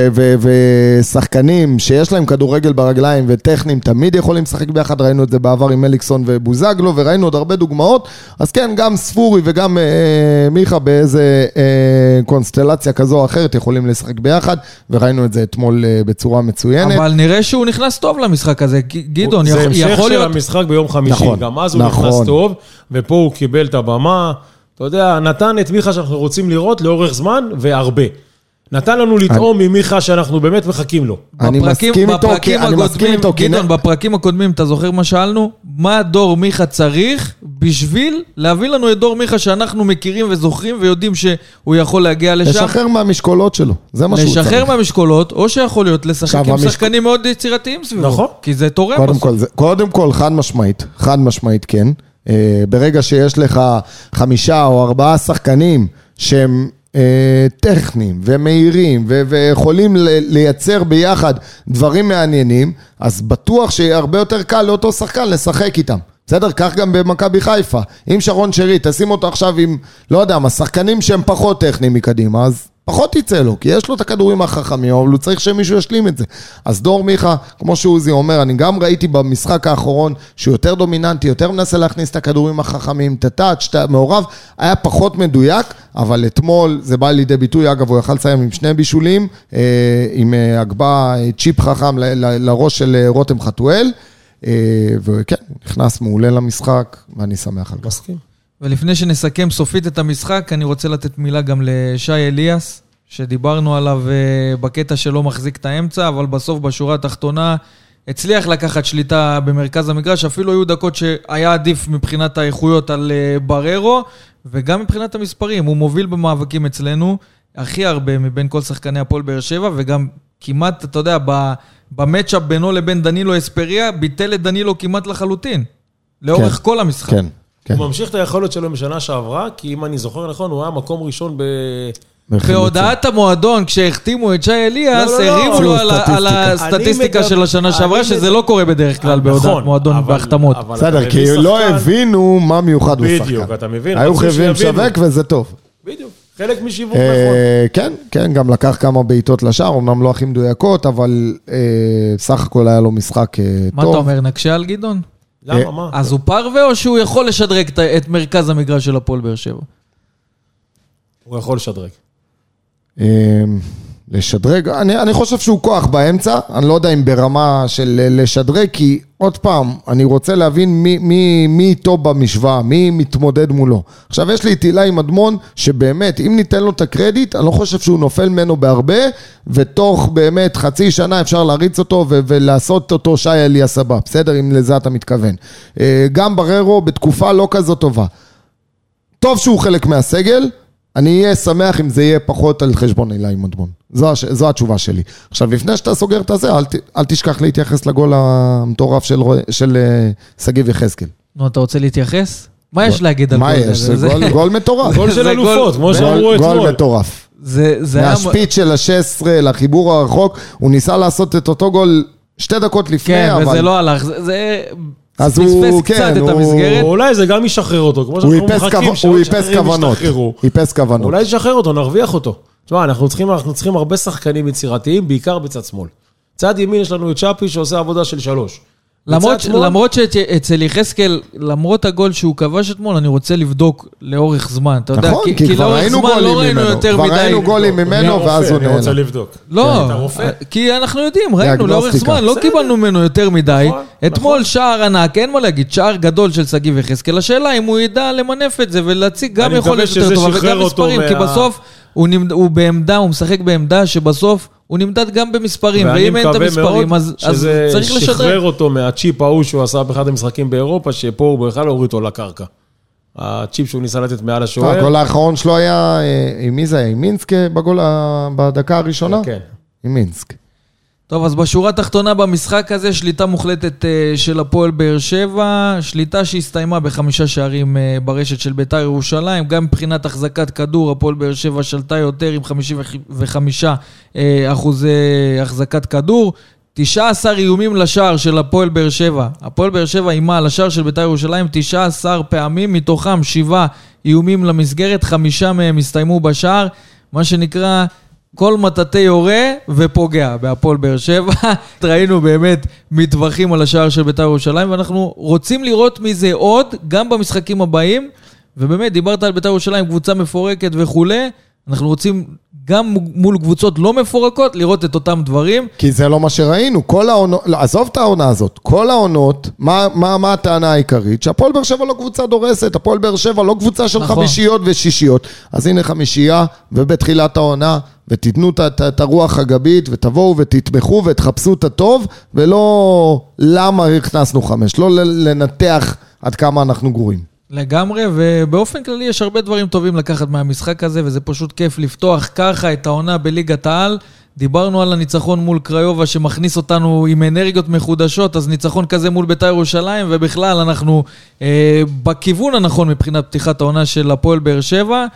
ושחקנים שיש להם כדורגל ברגליים וטכניים תמיד יכולים לשחק ביחד, ראינו את זה בעבר עם מליקסון ובוזגלו, וראינו עוד הרבה דוגמאות, אז כן, גם ספורי וגם אה, מיכה באיזה אה, קונסטלציה כזו או אחרת יכולים לשחק ביחד, וראינו את זה אתמול אה, בצורה מצוינת. אבל נראה שהוא נכנס טוב למשחק הזה. גדעון, זה יכול המשך יכול של להיות... המשחק ביום חמישי. נכון, גם אז הוא נכון. נכנס טוב, ופה הוא קיבל את הבמה. אתה יודע, נתן את מיכה שאנחנו רוצים לראות לאורך זמן, והרבה. נתן לנו לטעום ממיכה שאנחנו באמת מחכים לו. אני בפרקים- מסכים איתו, כי- אני מסכים איתו, כי גדעון, בפרקים הקודמים, אתה זוכר מה שאלנו? מה דור מיכה צריך בשביל להביא לנו את דור מיכה שאנחנו מכירים וזוכרים ויודעים שהוא יכול להגיע לשם? לשחרר מהמשקולות שלו, זה מה שהוא צריך. לשחרר מהמשקולות, או שיכול להיות לשחק עם המשק- שחקנים מאוד יצירתיים סביבו. נכון. כי זה תורם קודם בסוף. כל, זה, קודם כל, חד משמעית, חד משמעית כן. אה, ברגע שיש לך חמישה או ארבעה שחקנים שהם טכניים ומהירים ו- ויכולים ל- לייצר ביחד דברים מעניינים, אז בטוח שיהיה הרבה יותר קל לאותו שחקן לשחק איתם. בסדר? כך גם במכבי חיפה. אם שרון שרי, תשים אותו עכשיו עם, לא יודע מה, שחקנים שהם פחות טכניים מקדימה, אז פחות יצא לו, כי יש לו את הכדורים החכמים, אבל הוא צריך שמישהו ישלים את זה. אז דור מיכה, כמו שעוזי אומר, אני גם ראיתי במשחק האחרון שהוא יותר דומיננטי, יותר מנסה להכניס את הכדורים החכמים, את הטאץ', את המעורב, היה פחות מדויק, אבל אתמול זה בא לידי ביטוי, אגב, הוא יכל לסיים עם שני בישולים, אה, עם אה, הגבה, אה, צ'יפ חכם לראש של רותם חתואל, וכן, נכנס מעולה למשחק, ואני שמח על כך. מסכים. ולפני שנסכם סופית את המשחק, אני רוצה לתת מילה גם לשי אליאס, שדיברנו עליו אה, בקטע שלא מחזיק את האמצע, אבל בסוף בשורה התחתונה הצליח לקחת שליטה במרכז המגרש, אפילו היו דקות שהיה עדיף מבחינת האיכויות על אה, בררו, וגם מבחינת המספרים, הוא מוביל במאבקים אצלנו הכי הרבה מבין כל שחקני הפועל באר שבע, וגם כמעט, אתה יודע, במצ'אפ בינו לבין דנילו אספריה, ביטל את דנילו כמעט לחלוטין, לאורך כן. כל המשחק. כן, כן. הוא ממשיך את היכולת שלו משנה שעברה, כי אם אני זוכר נכון, הוא היה מקום ראשון ב... בהודעת המועדון, כשהחתימו את שי אליאס, לא, לא, לא. הריבו לו על. על הסטטיסטיקה אני של מדבר- השנה שעברה, שזה מדבר- לא קורה בדרך כלל בהודעת נכון, מועדון אבל- והחתמות. בסדר, כי לא שחקן- הבינו מה מיוחד בשחקן. בדיוק, אתה מבין? היו חייבים. לשווק וזה טוב. בדיוק, חלק משיווק נכון. אה, כן, כן, גם לקח כמה בעיטות לשער, אמנם לא הכי מדויקות, אבל אה, סך הכל היה לו משחק אה, מה אתה טוב. אומר, נקשה על גדעון? למה, מה? אז הוא פרווה או שהוא יכול לשדרג את- את מרכז המגרש של הפועל באר שבע? הוא יכול לשדרג. אה, לשדרג, אני, אני חושב שהוא כוח באמצע, אני לא יודע אם ברמה של אה, לשדרג, כי עוד פעם, אני רוצה להבין מי, מי, מי איתו במשוואה, מי מתמודד מולו. עכשיו, יש לי את אילי מדמון, שבאמת, אם ניתן לו את הקרדיט, אני לא חושב שהוא נופל ממנו בהרבה, ותוך באמת חצי שנה אפשר להריץ אותו ו- ולעשות אותו שי אליאס הבא, בסדר? אם לזה אתה מתכוון. אה, גם בררו בתקופה לא כזאת טובה. טוב שהוא חלק מהסגל, אני אהיה שמח אם זה יהיה פחות על חשבון אילי מדמון. זו, הש... זו התשובה שלי. עכשיו, לפני שאתה סוגר את הזה, אל, ת... אל תשכח להתייחס לגול המטורף של, של אה, שגיב יחזקאל. נו, אתה רוצה להתייחס? מה יש להגיד על מה גול יש? כזה? זה גול, גול מטורף. גול של גול- אלופות, כמו גול, שאמרו גול אתמול. מטורף. זה זה היה... מהשפיץ של ה-16 לחיבור הרחוק, הוא ניסה לעשות את אותו גול שתי דקות לפני, כן, אבל... וזה לא הלך. זה- זה... אז פספס הוא, קצת כן, את הוא- המסגרת. או אולי זה גם ישחרר אותו, כמו הוא שאנחנו מחכים כו- שעוד הוא איפס כוונות. ישתחררו. איפס כוונות. אולי נשחרר אותו, נרוויח אותו. תשמע, אנחנו צריכים, אנחנו צריכים הרבה שחקנים יצירתיים, בעיקר בצד שמאל. צד ימין יש לנו את שפי שעושה עבודה של שלוש. למרות, שמאל- למרות שאצל יחזקאל, למרות הגול שהוא כבש אתמול, אני רוצה לבדוק לאורך זמן, אתה יודע, נכון, כי, כי כבר לאורך ראינו זמן גולים לא ראינו ממנו. יותר כבר מדי... ראינו גולים מי ממנו, הרופא? ואז הוא אני רוצה נהנה. לבדוק. לא, אתה רופא? כי אנחנו יודעים, ראינו לאורך. זמן, לא. קיבלנו ממנו יותר מדי. נכון, אתמול שער ענק, אין מה להגיד, שער גדול של שגיב יחזקאל. השאלה אם הוא ידע למנף את זה ולהציג גם יכולת יותר טובה וגם מספרים, כי בסוף הוא נמד- הוא בעמדה, הוא משחק בעמדה שבסוף הוא נמדד גם במספרים, ואני ואם אין את מקווה המספרים, מאוד אז אז שזה צריך שחרר לשדרג. אותו מהצ'יפ ההוא שהוא עשה באחד המשחקים באירופה, שפה הוא בכלל הוריד אותו לקרקע. הצ'יפ שהוא ניסה לתת מעל השוער. הגול האחרון שלו היה, אה, עם מי זה היה? עם מינסק בגול בדקה הראשונה? כן. עם מינסק. טוב, אז בשורה התחתונה במשחק הזה, שליטה מוחלטת אה, של הפועל באר שבע, שליטה שהסתיימה בחמישה שערים אה, ברשת של ביתר ירושלים, גם מבחינת החזקת כדור, הפועל באר שבע שלטה יותר עם 55 אה, אחוזי החזקת כדור. 19 איומים לשער של הפועל באר שבע. הפועל באר שבע אימה על השער של ביתר ירושלים 19 פעמים, מתוכם 7 איומים למסגרת, חמישה מהם הסתיימו בשער. מה שנקרא, כל מטאטא יורה ופוגע בהפועל באר שבע. ראינו באמת מטווחים על השער של בית"ר ירושלים, ואנחנו רוצים לראות מזה עוד, גם במשחקים הבאים. ובאמת, דיברת על בית"ר ירושלים, קבוצה מפורקת וכולי. אנחנו רוצים גם מול קבוצות לא מפורקות לראות את אותם דברים. כי זה לא מה שראינו, כל העונות, לא, עזוב את העונה הזאת, כל העונות, מה, מה, מה הטענה העיקרית? שהפועל באר שבע לא קבוצה דורסת, הפועל באר שבע לא קבוצה של נכון. חמישיות ושישיות. אז הנה חמישייה, ובתחילת העונה, ותיתנו את- הרוח הגבית, ותבואו ותתמכו ותחפשו את הטוב, ולא למה הכנסנו חמש, לא לנתח עד כמה אנחנו גרועים. לגמרי, ובאופן כללי יש הרבה דברים טובים לקחת מהמשחק הזה, וזה פשוט כיף לפתוח ככה את העונה בליגת העל. דיברנו על הניצחון מול קריובה שמכניס אותנו עם אנרגיות מחודשות, אז ניצחון כזה מול בית"ר ירושלים, ובכלל אנחנו אה, בכיוון הנכון מבחינת פתיחת העונה של הפועל באר שבע.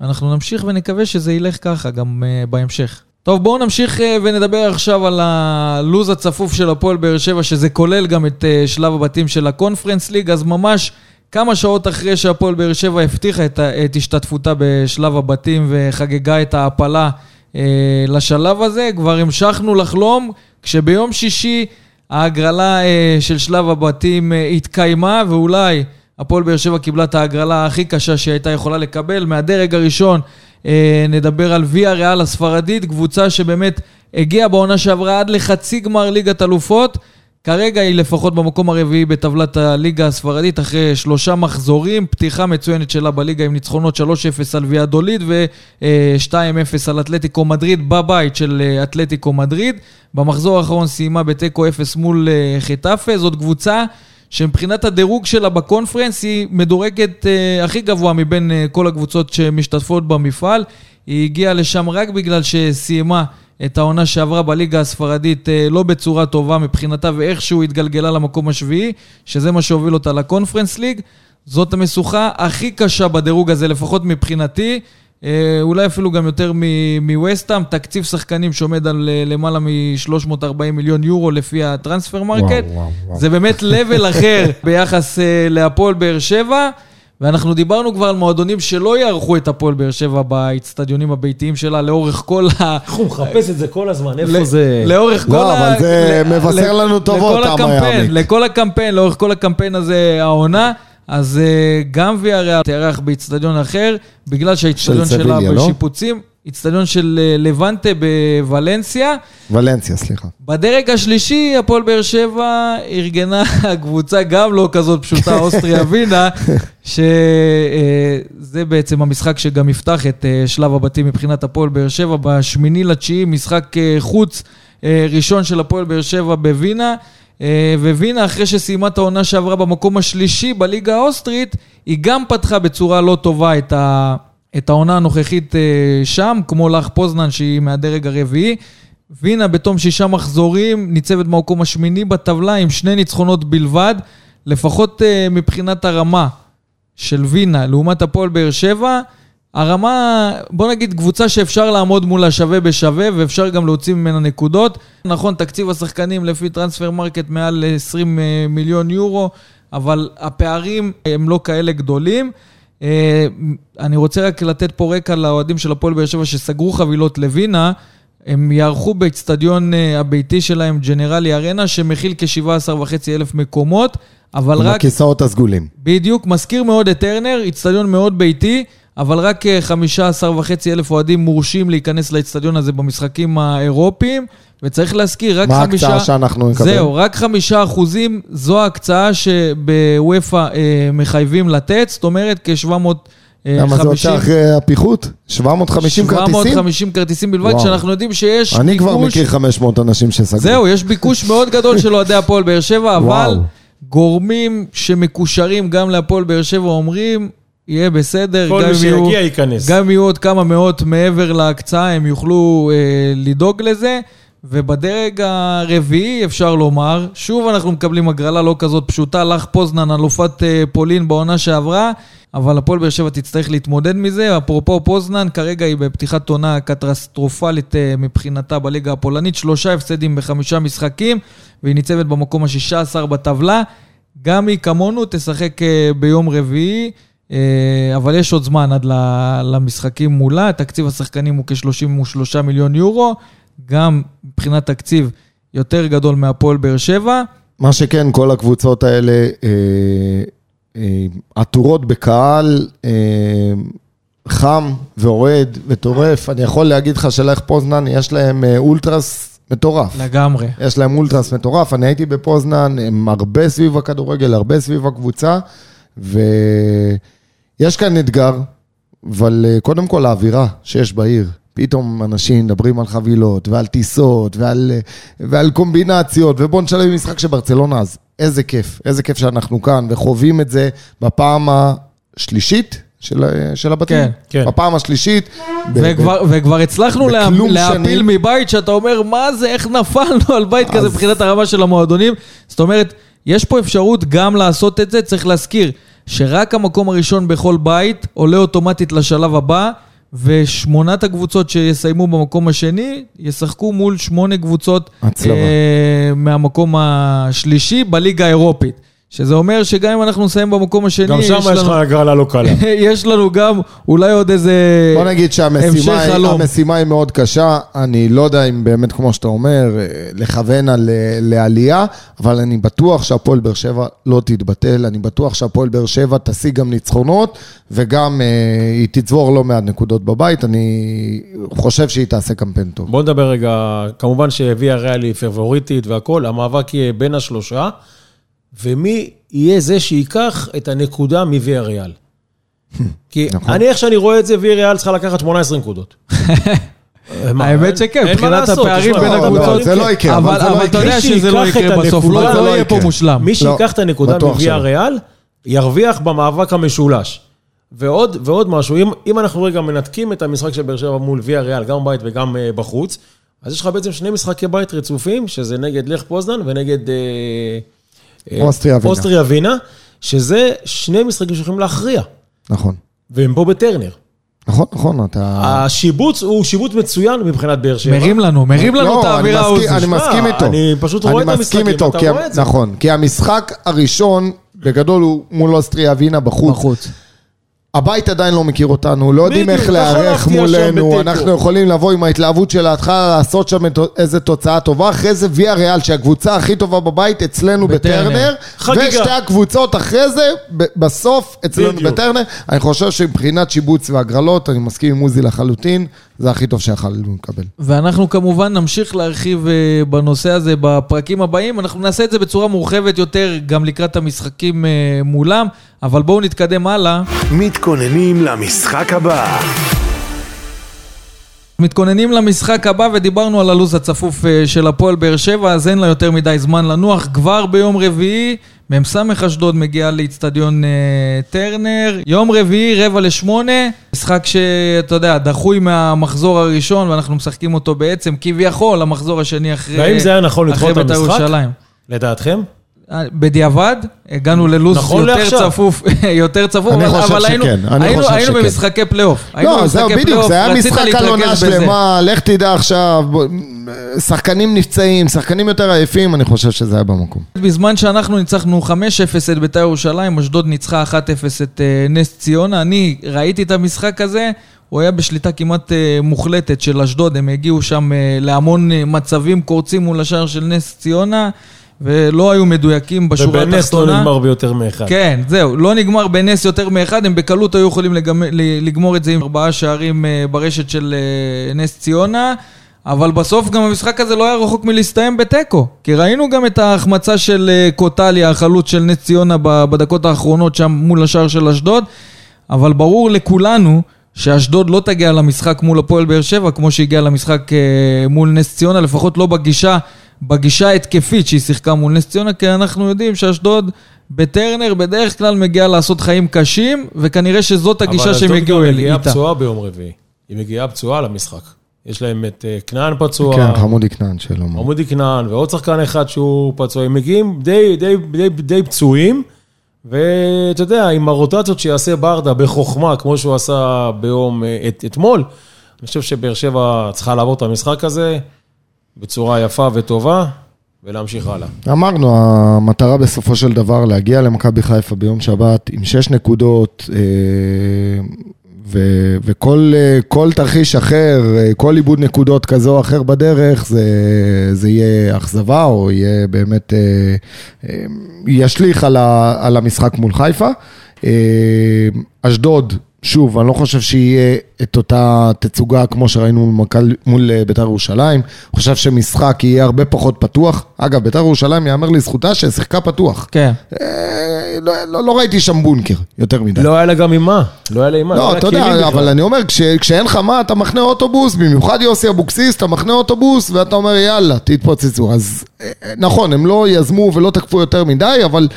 אנחנו נמשיך ונקווה שזה ילך ככה גם אה, בהמשך. טוב, בואו נמשיך אה, ונדבר עכשיו על הלו"ז הצפוף של הפועל באר שבע, שזה כולל גם את אה, שלב הבתים של הקונפרנס ליג, אז ממש כמה שעות אחרי שהפועל באר שבע הבטיחה את, את השתתפותה בשלב הבתים וחגגה את ההעפלה אה, לשלב הזה, כבר המשכנו לחלום, כשביום שישי ההגרלה אה, של שלב הבתים אה, התקיימה, ואולי הפועל באר שבע קיבלה את ההגרלה הכי קשה שהיא הייתה יכולה לקבל. מהדרג הראשון אה, נדבר על ויה ריאל הספרדית, קבוצה שבאמת הגיעה בעונה שעברה עד לחצי גמר ליגת אלופות. כרגע היא לפחות במקום הרביעי בטבלת הליגה הספרדית אחרי שלושה מחזורים, פתיחה מצוינת שלה בליגה עם ניצחונות 3-0 על ויאדוליד ו-2-0 על אתלטיקו מדריד בבית של אה, אתלטיקו מדריד. במחזור האחרון סיימה בתיקו 0 מול אה, חטאפה, זאת קבוצה שמבחינת הדירוג שלה בקונפרנס היא מדורגת אה, הכי גבוה מבין אה, כל הקבוצות שמשתתפות במפעל. היא הגיעה לשם רק בגלל שסיימה את העונה שעברה בליגה הספרדית אה, לא בצורה טובה מבחינתה ואיכשהו התגלגלה למקום השביעי, שזה מה שהוביל אותה ל Conference League. זאת המשוכה הכי קשה בדירוג הזה, לפחות מבחינתי. אה, אולי אפילו גם יותר מווסטהאם, תקציב שחקנים שעומד על אה, למעלה מ-340 מיליון יורו לפי ה Transfermarkt. וואו, וואו. זה באמת level אחר ביחס להפועל באר שבע. ואנחנו דיברנו כבר על מועדונים שלא יארחו את הפועל באר שבע באיצטדיונים הביתיים שלה לאורך כל ה... איך הוא מחפש את זה כל הזמן, איפה ל- זה? לאורך כל לא, ה... אבל זה מבשר לנו טובות, הקמפיין, יעמיק. לכל הקמפיין, לאורך כל הקמפיין הזה, העונה. אז אה, גם ויאריאל תארח באיצטדיון אחר, בגלל שהאיצטדיון של שלה לא? בשיפוצים. איצטדיון של אה, לבנטה בוולנסיה. ולנסיה, סליחה. בדרג השלישי, הפועל באר שבע ארגנה קבוצה גם לא כזאת פשוטה, אוסטריה ווינה, שזה בעצם המשחק שגם יפתח את אה, שלב הבתים מבחינת הפועל באר שבע. בשמיני לתשיעי, משחק אה, חוץ אה, ראשון של הפועל באר שבע בווינה. אה, ווינה, אחרי שסיימה את העונה שעברה במקום השלישי בליגה האוסטרית, היא גם פתחה בצורה לא טובה את ה... את העונה הנוכחית אה, שם, כמו לך פוזנן שהיא מהדרג הרביעי. וינה בתום שישה מחזורים ניצבת במקום השמיני בטבלה עם שני ניצחונות בלבד, לפחות uh, מבחינת הרמה של וינה לעומת הפועל באר שבע. הרמה, בוא נגיד קבוצה שאפשר לעמוד מולה שווה בשווה ואפשר גם להוציא ממנה נקודות. נכון, תקציב השחקנים לפי Transfermarkt מעל 20 אה, מיליון יורו, אבל הפערים הם לא כאלה גדולים. אה, אני רוצה רק לתת פה רקע לאוהדים של הפועל באר שבע שסגרו חבילות לווינה. הם יארחו באצטדיון אה, הביתי שלהם, Generali Arena, שמכיל כ-17.5 אלף מקומות, אבל עם רק... הכיסאות הסגולים. בדיוק, מזכיר מאוד את טרנר, אצטדיון מאוד ביתי, אבל רק אה, 15.5 אלף אוהדים מורשים להיכנס לאצטדיון הזה במשחקים האירופיים, וצריך להזכיר, רק מה חמישה... ההקצאה שאנחנו נקבל? זהו, רק חמישה אחוזים, זו ההקצאה שבוופא אה, מחייבים לתת, זאת אומרת כ-750... למה זה יוצא אחרי הפיחות? 750 כרטיסים? 750 כרטיסים בלבד, וואו. כשאנחנו יודעים שיש אני כבר ביקוש... מכיר 500 אנשים שסגרו. זהו, יש ביקוש מאוד גדול של אוהדי הפועל באר שבע, אבל וואו. גורמים שמקושרים גם להפועל באר שבע אומרים, יהיה בסדר, כל גם מי שיגיע ייכנס. גם יהיו עוד כמה מאות מעבר להקצאה, הם יוכלו אה, לדאוג לזה. ובדרג הרביעי, אפשר לומר, שוב אנחנו מקבלים הגרלה לא כזאת פשוטה, לך פוזנן, אלופת אה, פולין בעונה שעברה, אבל הפועל באר שבע תצטרך להתמודד מזה. אפרופו פוזנן, כרגע היא בפתיחת עונה קטסטרופלית אה, מבחינתה בליגה הפולנית, שלושה הפסדים בחמישה משחקים, והיא ניצבת במקום ה-16 בטבלה. גם היא כמונו תשחק אה, ביום רביעי. אה, אבל יש עוד זמן עד למשחקים מולה, תקציב השחקנים הוא כ-33 מיליון יורו, גם מבחינת תקציב יותר גדול מהפועל באר שבע. מה שכן, כל הקבוצות האלה אה, אה, עטורות בקהל חם ואוהד וטורף. אני יכול להגיד לך שלך פוזנן, יש להם אולטרס מטורף. לגמרי. יש להם אולטרס מטורף, אני הייתי בפוזנן, הם הרבה סביב הכדורגל, הרבה סביב הקבוצה, ויש כאן אתגר, אבל אה, קודם כל האווירה שיש בעיר. פתאום אנשים מדברים על חבילות ועל טיסות ועל, אה, ועל קומבינציות, ובואו נשלם משחק של ברצלונה, אז איזה כיף, איזה כיף שאנחנו כאן וחווים את זה בפעם השלישית של, אה, של הבתים. כן, כן. בפעם השלישית. ב- וכבר, וכבר הצלחנו לה, להפיל שנים. מבית שאתה אומר, מה זה, איך נפלנו על בית כזה אז- מבחינת הרמה של המועדונים? זאת אומרת, יש פה אפשרות גם לעשות את זה, צריך להזכיר שרק המקום הראשון בכל בית עולה אוטומטית לשלב הבא, ושמונת הקבוצות שיסיימו במקום השני, ישחקו מול שמונה קבוצות הצלבה. אה, מהמקום השלישי בליגה האירופית. שזה אומר שגם אם אנחנו נסיים במקום השני, גם שם יש לך הגרלה לא קלה. יש לנו גם אולי עוד איזה... בוא נגיד שהמשימה היא. המשימה היא מאוד קשה, אני לא יודע אם באמת, כמו שאתה אומר, אה, לכוון על, אה, לעלייה, אבל אני בטוח שהפועל באר שבע לא תתבטל, אני בטוח שהפועל באר שבע תשיג גם ניצחונות, וגם אה, היא תצבור לא מעט נקודות בבית, אני חושב שהיא תעשה קמפיין טוב. בוא נדבר רגע, כמובן שהביאה ריאל היא פבוריטית והכל, המאבק יהיה בין השלושה, ומי יהיה זה שייקח את הנקודה מוויה ריאל. כי נכון. אני, איך שאני רואה את זה, ויה ריאל צריכה לקחת 18 נקודות. האמת שכן, מבחינת הפערים בין הקבוצות, זה לא יקרה, אבל אבל זה לא אבל אתה יקרה. יודע שזה לא יקרה בסוף, לא לא לא יהיה פה יקרה. מושלם. מי שייקח את הנקודה בטוח מוויה שלא. ריאל, ירוויח במאבק המשולש. ועוד, ועוד משהו, אם, אם אנחנו רגע מנתקים את המשחק של באר שבע מול ויה ריאל, גם בבית וגם uh, בחוץ, אז יש לך בעצם שני משחקי בית רצופים, שזה נגד לך פוזנן ונגד... Uh, אוסטריה ווינה. אוסטריה ווינה, שזה שני משחקים שיכולים להכריע, נכון. והם פה בטרנר. נכון, נכון, אתה... השיבוץ הוא שיבוץ מצוין מבחינת באר שבע. מרים לנו, מרים לנו לא, את אני האווירה מסכים- העוזית. אני מסכים איתו. אני פשוט רואה את המשחקים, איתו, אתה רואה את זה. נכון, כי המשחק הראשון, בגדול, הוא מול אוסטריה ווינה בחוץ. בחוץ. הבית עדיין לא מכיר אותנו, לא יודעים איך יכול להיערך מולנו. אנחנו יכולים לבוא עם ההתלהבות של ההתחלה, לעשות שם איזה תוצאה טובה, אחרי זה ויה ריאל, שהקבוצה הכי טובה בבית אצלנו בטרנר. ושתי הקבוצות אחרי זה, ב- בסוף אצלנו. בטרנר. אני חושב שמבחינת שיבוץ והגרלות, אני מסכים עם עוזי לחלוטין, זה הכי טוב שיכולנו לקבל. ואנחנו כמובן נמשיך להרחיב אה, בנושא הזה בפרקים הבאים. אנחנו נעשה את זה בצורה מורחבת יותר, גם לקראת המשחקים אה, מולם, אבל בואו נתקדם הלאה. מתכוננים למשחק הבא. מתכוננים למשחק הבא ודיברנו על הלו"ז הצפוף אה, של הפועל באר שבע, אז אין לה יותר מדי זמן לנוח. כבר ביום רביעי, מ"ס אשדוד מגיעה לאיצטדיון אה, טרנר. יום רביעי, רבע לשמונה, משחק שאתה יודע, דחוי מהמחזור הראשון, ואנחנו משחקים אותו בעצם כביכול המחזור השני אחרי, והאם זה היה נכון לדחות את בית"ר המשחק? לדעתכם? בדיעבד, הגענו ללו"ז נכון יותר לעכשיו. צפוף, יותר צפוף, אני אבל, חושב אבל היינו, שכן, אני היינו, חושב היינו שכן. במשחקי פלייאוף. היינו לא, זהו, במשחקי בדיוק, זה היה משחק על עונה. שלמה, לך תדע עכשיו, שחקנים נפצעים, שחקנים יותר עייפים, אני חושב שזה היה במקום. בזמן שאנחנו ניצחנו 5-0 את בית"ר ירושלים, אשדוד ניצחה 1-0 את אה, נס ציונה. אני ראיתי את המשחק הזה, הוא היה בשליטה כמעט אה, מוחלטת של אשדוד, הם הגיעו שם אה, להמון אה, מצבים קורצים מול השער של נס ציונה, ולא היו מדויקים בשורה ובנס לא התחתונה. נגמר ביותר מאחד. כן, זהו, לא נגמר בנס יותר מאחד, הם בקלות היו יכולים לגמ... לגמור את זה עם ארבעה שערים אה, ברשת של אה, נס ציונה, אבל בסוף גם המשחק הזה לא היה רחוק מלהסתיים בתיקו, כי ראינו גם את ההחמצה של אה, קוטליה, החלוץ של נס ציונה בדקות האחרונות שם מול השער של אשדוד, אבל ברור לכולנו שאשדוד לא תגיע למשחק מול הפועל באר שבע כמו שהגיעה למשחק מול נס ציונה, לפחות לא בגישה, בגישה ההתקפית שהיא שיחקה מול נס ציונה, כי אנחנו יודעים שאשדוד בטרנר בדרך כלל מגיעה לעשות חיים קשים, וכנראה שזאת הגישה שהם הגיעו אבל אל- אשדוד גם מגיעה איתה. פצועה ביום רביעי. היא מגיעה פצועה למשחק. יש להם את אה, כנען פצוע, כן, חמודי כנען שלום. עמודי כנען ועוד שחקן אחד שהוא פצוע. הם מגיעים די, די, די, די פצועים, ואתה יודע, עם הרוטציות שיעשה ברדה בחוכמה, כמו שהוא עשה ביום, אה, את, אתמול, אני חושב שבאר שבע צריכה לעבור את המשחק הזה בצורה יפה וטובה, ולהמשיך הלאה. אמרנו, המטרה בסופו של דבר להגיע למכבי חיפה ביום שבת עם שש נקודות, אה, ו- וכל אה, תרחיש אחר, אה, כל איבוד נקודות כזו או אחר בדרך, זה, זה יהיה אכזבה או יהיה באמת, ישליך על, ה, על המשחק מול חיפה. אשדוד, שוב, אני לא חושב שיהיה את אותה תצוגה כמו שראינו מול מול אה, בית"ר ירושלים. אני חושב שמשחק יהיה הרבה פחות פתוח. אגב, בית"ר ירושלים, יאמר לזכותה ששיחקה פתוח. כן. אה, לא, לא, לא ראיתי שם בונקר יותר מדי. לא היה לה גם עם מה, לא היה לה עם מה. לא, לה אתה יודע, בכלל. אבל אני אומר, כש, כשאין לך מה, אתה מחנה אוטובוס, במיוחד יוסי אבוקסיס, אתה מחנה אוטובוס, ואתה אומר, יאללה, תתפוצצו. אז אה, נכון, הם לא יזמו ולא תקפו יותר מדי, אבל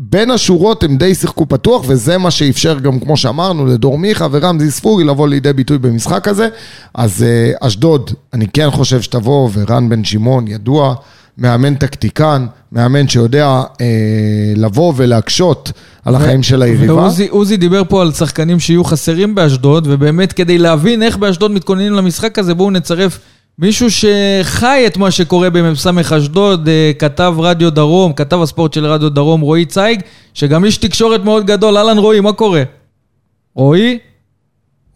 בין השורות הם די שיחקו פתוח, וזה מה שאפשר גם, כמו שאמרנו, לדור מיכה ורמזי ספורי לבוא לידי ביטוי במשחק הזה. אז אה, אשדוד, אני כן חושב שתבוא, ורן בן שמעון ידוע, מאמן טקטיקן, מאמן שיודע אה, לבוא ולהקשות על החיים של היריבה. ועוזי עוזי דיבר פה על שחקנים שיהיו חסרים באשדוד, ובאמת כדי להבין איך באשדוד מתכוננים למשחק הזה, בואו נצרף מישהו שחי את מה שקורה במ"ס אשדוד, אה, כתב רדיו דרום, כתב הספורט של רדיו דרום, רועי צייג, שגם איש תקשורת מאוד גדול. אהלן רועי, מה קורה? רועי?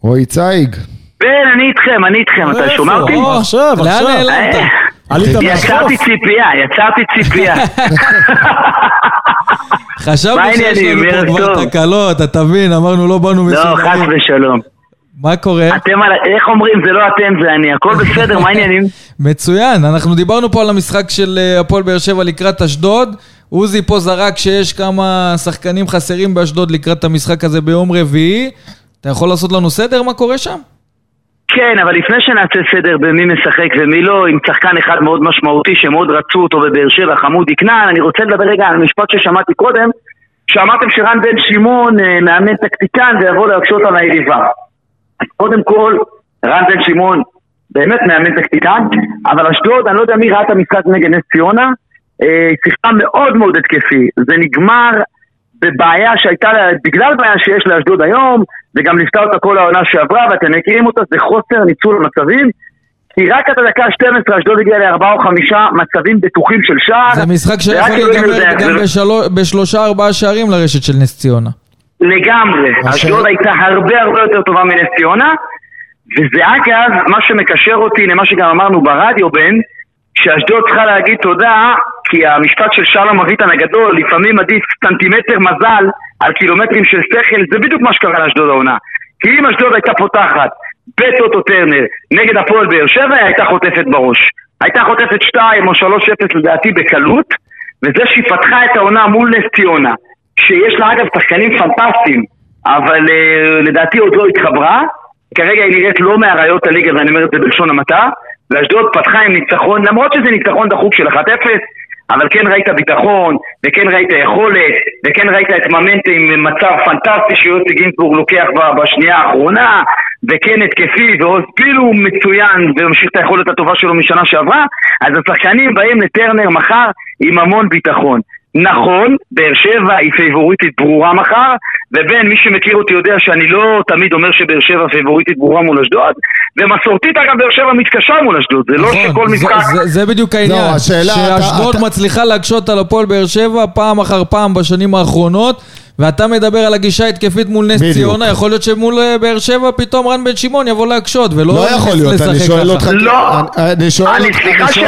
רועי צייג. בן, אני איתכם, אני איתכם, אתה? שומע אותי? או, עכשיו, לאן עכשיו. נעלמת? אה, עלית יצרתי מהחוף. ציפייה, יצרתי ציפייה. חשבנו מה שיש? לנו פה כבר. תקלות, אתה מבין, אמרנו לא באנו לא, חס מסודרים. ושלום. מה קורה? אתם, על- איך אומרים, זה לא אתם, זה אני, הכל בסדר, מה העניינים? מצוין, אנחנו דיברנו פה על המשחק של אה, הפועל באר שבע לקראת אשדוד. עוזי פה זרק שיש כמה שחקנים חסרים באשדוד לקראת המשחק הזה ביום רביעי. אתה יכול לעשות לנו סדר מה קורה שם? כן, אבל לפני שנעשה סדר במי משחק ומי לא, עם שחקן אחד מאוד משמעותי שמאוד רצו אותו בבאר שבע, חמודי כנען, אני רוצה לדבר רגע על משפט ששמעתי קודם, שאמרתם שרן בן שמעון אה, מאמן טקטיקן ויבוא להקשות על היריבה. קודם כל, רן בן שמעון באמת מאמן טקטיקן, אבל אשדוד, אני לא יודע מי ראה את המשחק נגד נס ציונה, אה, שיחקה מאוד מאוד התקפי. זה נגמר בבעיה שהייתה, בגלל בעיה שיש לאשדוד היום, וגם ליוותה אותה כל העונה שעברה, ואתם מכירים אותה, זה חוסר ניצול המצבים. כי רק עד הדקה ה-12 אשדוד הגיעה לארבעה או חמישה מצבים בטוחים של שער. זה משחק שיכול אלוהים להיגמר גם בשלושה ארבעה שערים לרשת של נס ציונה. לגמרי. אשדוד הייתה הרבה הרבה יותר טובה מנס ציונה, וזה אגב מה שמקשר אותי למה שגם אמרנו ברדיו, בן, שאשדוד צריכה להגיד תודה, כי המשפט של שלום אביטן הגדול, לפעמים עדיף סנטימטר מזל על קילומטרים של שכל, זה בדיוק מה שקרה לאשדוד העונה. כי אם אשדוד הייתה פותחת בטוטו טרנר נגד הפועל באר שבע, היא הייתה חוטפת בראש. הייתה חוטפת 2 או 3-0 לדעתי בקלות, וזה שהיא פתחה את העונה מול נס ציונה, שיש לה אגב שחקנים פנטסטיים, אבל uh, לדעתי עוד לא התחברה, כרגע היא נראית לא מאריות הליגה, ואני אומר את זה בלשון המעטה, ואשדוד פתחה עם ניצחון, למרות שזה ניצחון דחוק של 1-0, אבל כן ראית ביטחון, וכן ראית יכולת, וכן ראית את ממנטה עם מצב פנטסטי שיוסי גינזבורג לוקח ב- בשנייה האחרונה, וכן התקפי, ועוז פילו מצוין, וממשיך את היכולת הטובה שלו משנה שעברה, אז השחקנים באים לטרנר מחר עם המון ביטחון. נכון, באר שבע היא פייבוריטית ברורה מחר, ובין מי שמכיר אותי יודע שאני לא תמיד אומר שבאר שבע פייבוריטית ברורה מול אשדוד, ומסורתית אגב באר שבע מתקשה מול אשדוד, זה לא שכל נכון, זה- משחק... זה- זה בדיוק העניין. לא, השאלה, אתה- שאשדוד אתה- מצליחה להקשות על הפועל באר שבע פעם אחר פעם בשנים האחרונות, ואתה מדבר על הגישה ההתקפית מול נס בדיוק. ציונה, יכול להיות שמול אה, באר שבע פתאום רן בן שמעון יבוא להקשות, ולא לא יכול להיות, אני שואל. אותך... לא. אני- אני שואל אני- אותך... סליחה אני ש- שואל-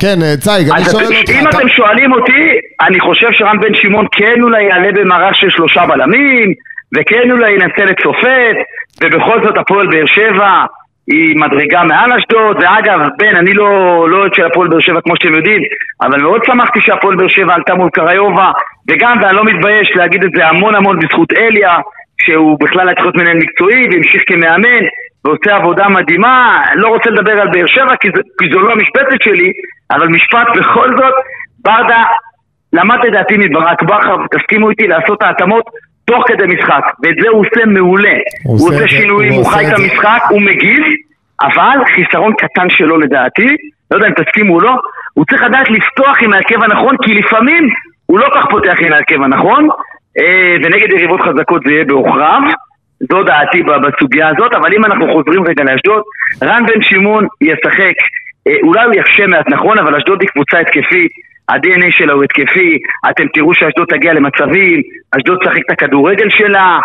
כן, אה, צייג, אני שואל אותך... אם אתם שואלים אותי, אני חושב שרן בן שמעון כן אולי יעלה במערך של שלושה בלמים, וכן אולי ינסה לצופף, ובכל זאת הפועל באר שבע היא מדרגה מעל אשדוד, ואגב, בן, אני לא לא אוהד של הפועל באר שבע כמו שאתם יודעים, אבל מאוד שמחתי שהפועל באר שבע עלתה מול קריובה, וגם, ואני לא מתבייש להגיד את זה המון המון בזכות אליה, שהוא בכלל היה צריך להיות מנהל מקצועי, והמשיך כמאמן, ועושה עבודה מדהימה, לא רוצה לדבר על באר שבע כי, זה, כי זו לא המשבצת שלי, אבל משפט בכל זאת, ברדה למד לדעתי מברק בכר, תסכימו איתי לעשות ההתאמות תוך כדי משחק, ואת זה הוא עושה מעולה. הוא הוא עושה שינויים, הוא הוא חי את. המשחק, הוא מגיב, אבל חיסרון קטן שלו לדעתי, לא יודע אם תסכימו או לא, הוא צריך לדעת לפתוח עם ההרכב הנכון, כי לפעמים הוא לא כך פותח עם ההרכב הנכון, אה, ונגד יריבות חזקות זה יהיה בעוכריו. זו דעתי בסוגיה הזאת, אבל אם אנחנו חוזרים רגע לאשדוד, רן בן שמעון ישחק, אה, אולי הוא יחשה מעט נכון, אבל אשדוד היא קבוצה התקפית, ה-DNA שלה הוא התקפי, אתם תראו שאשדוד תגיע למצבים, אשדוד תשחק את הכדורגל שלה,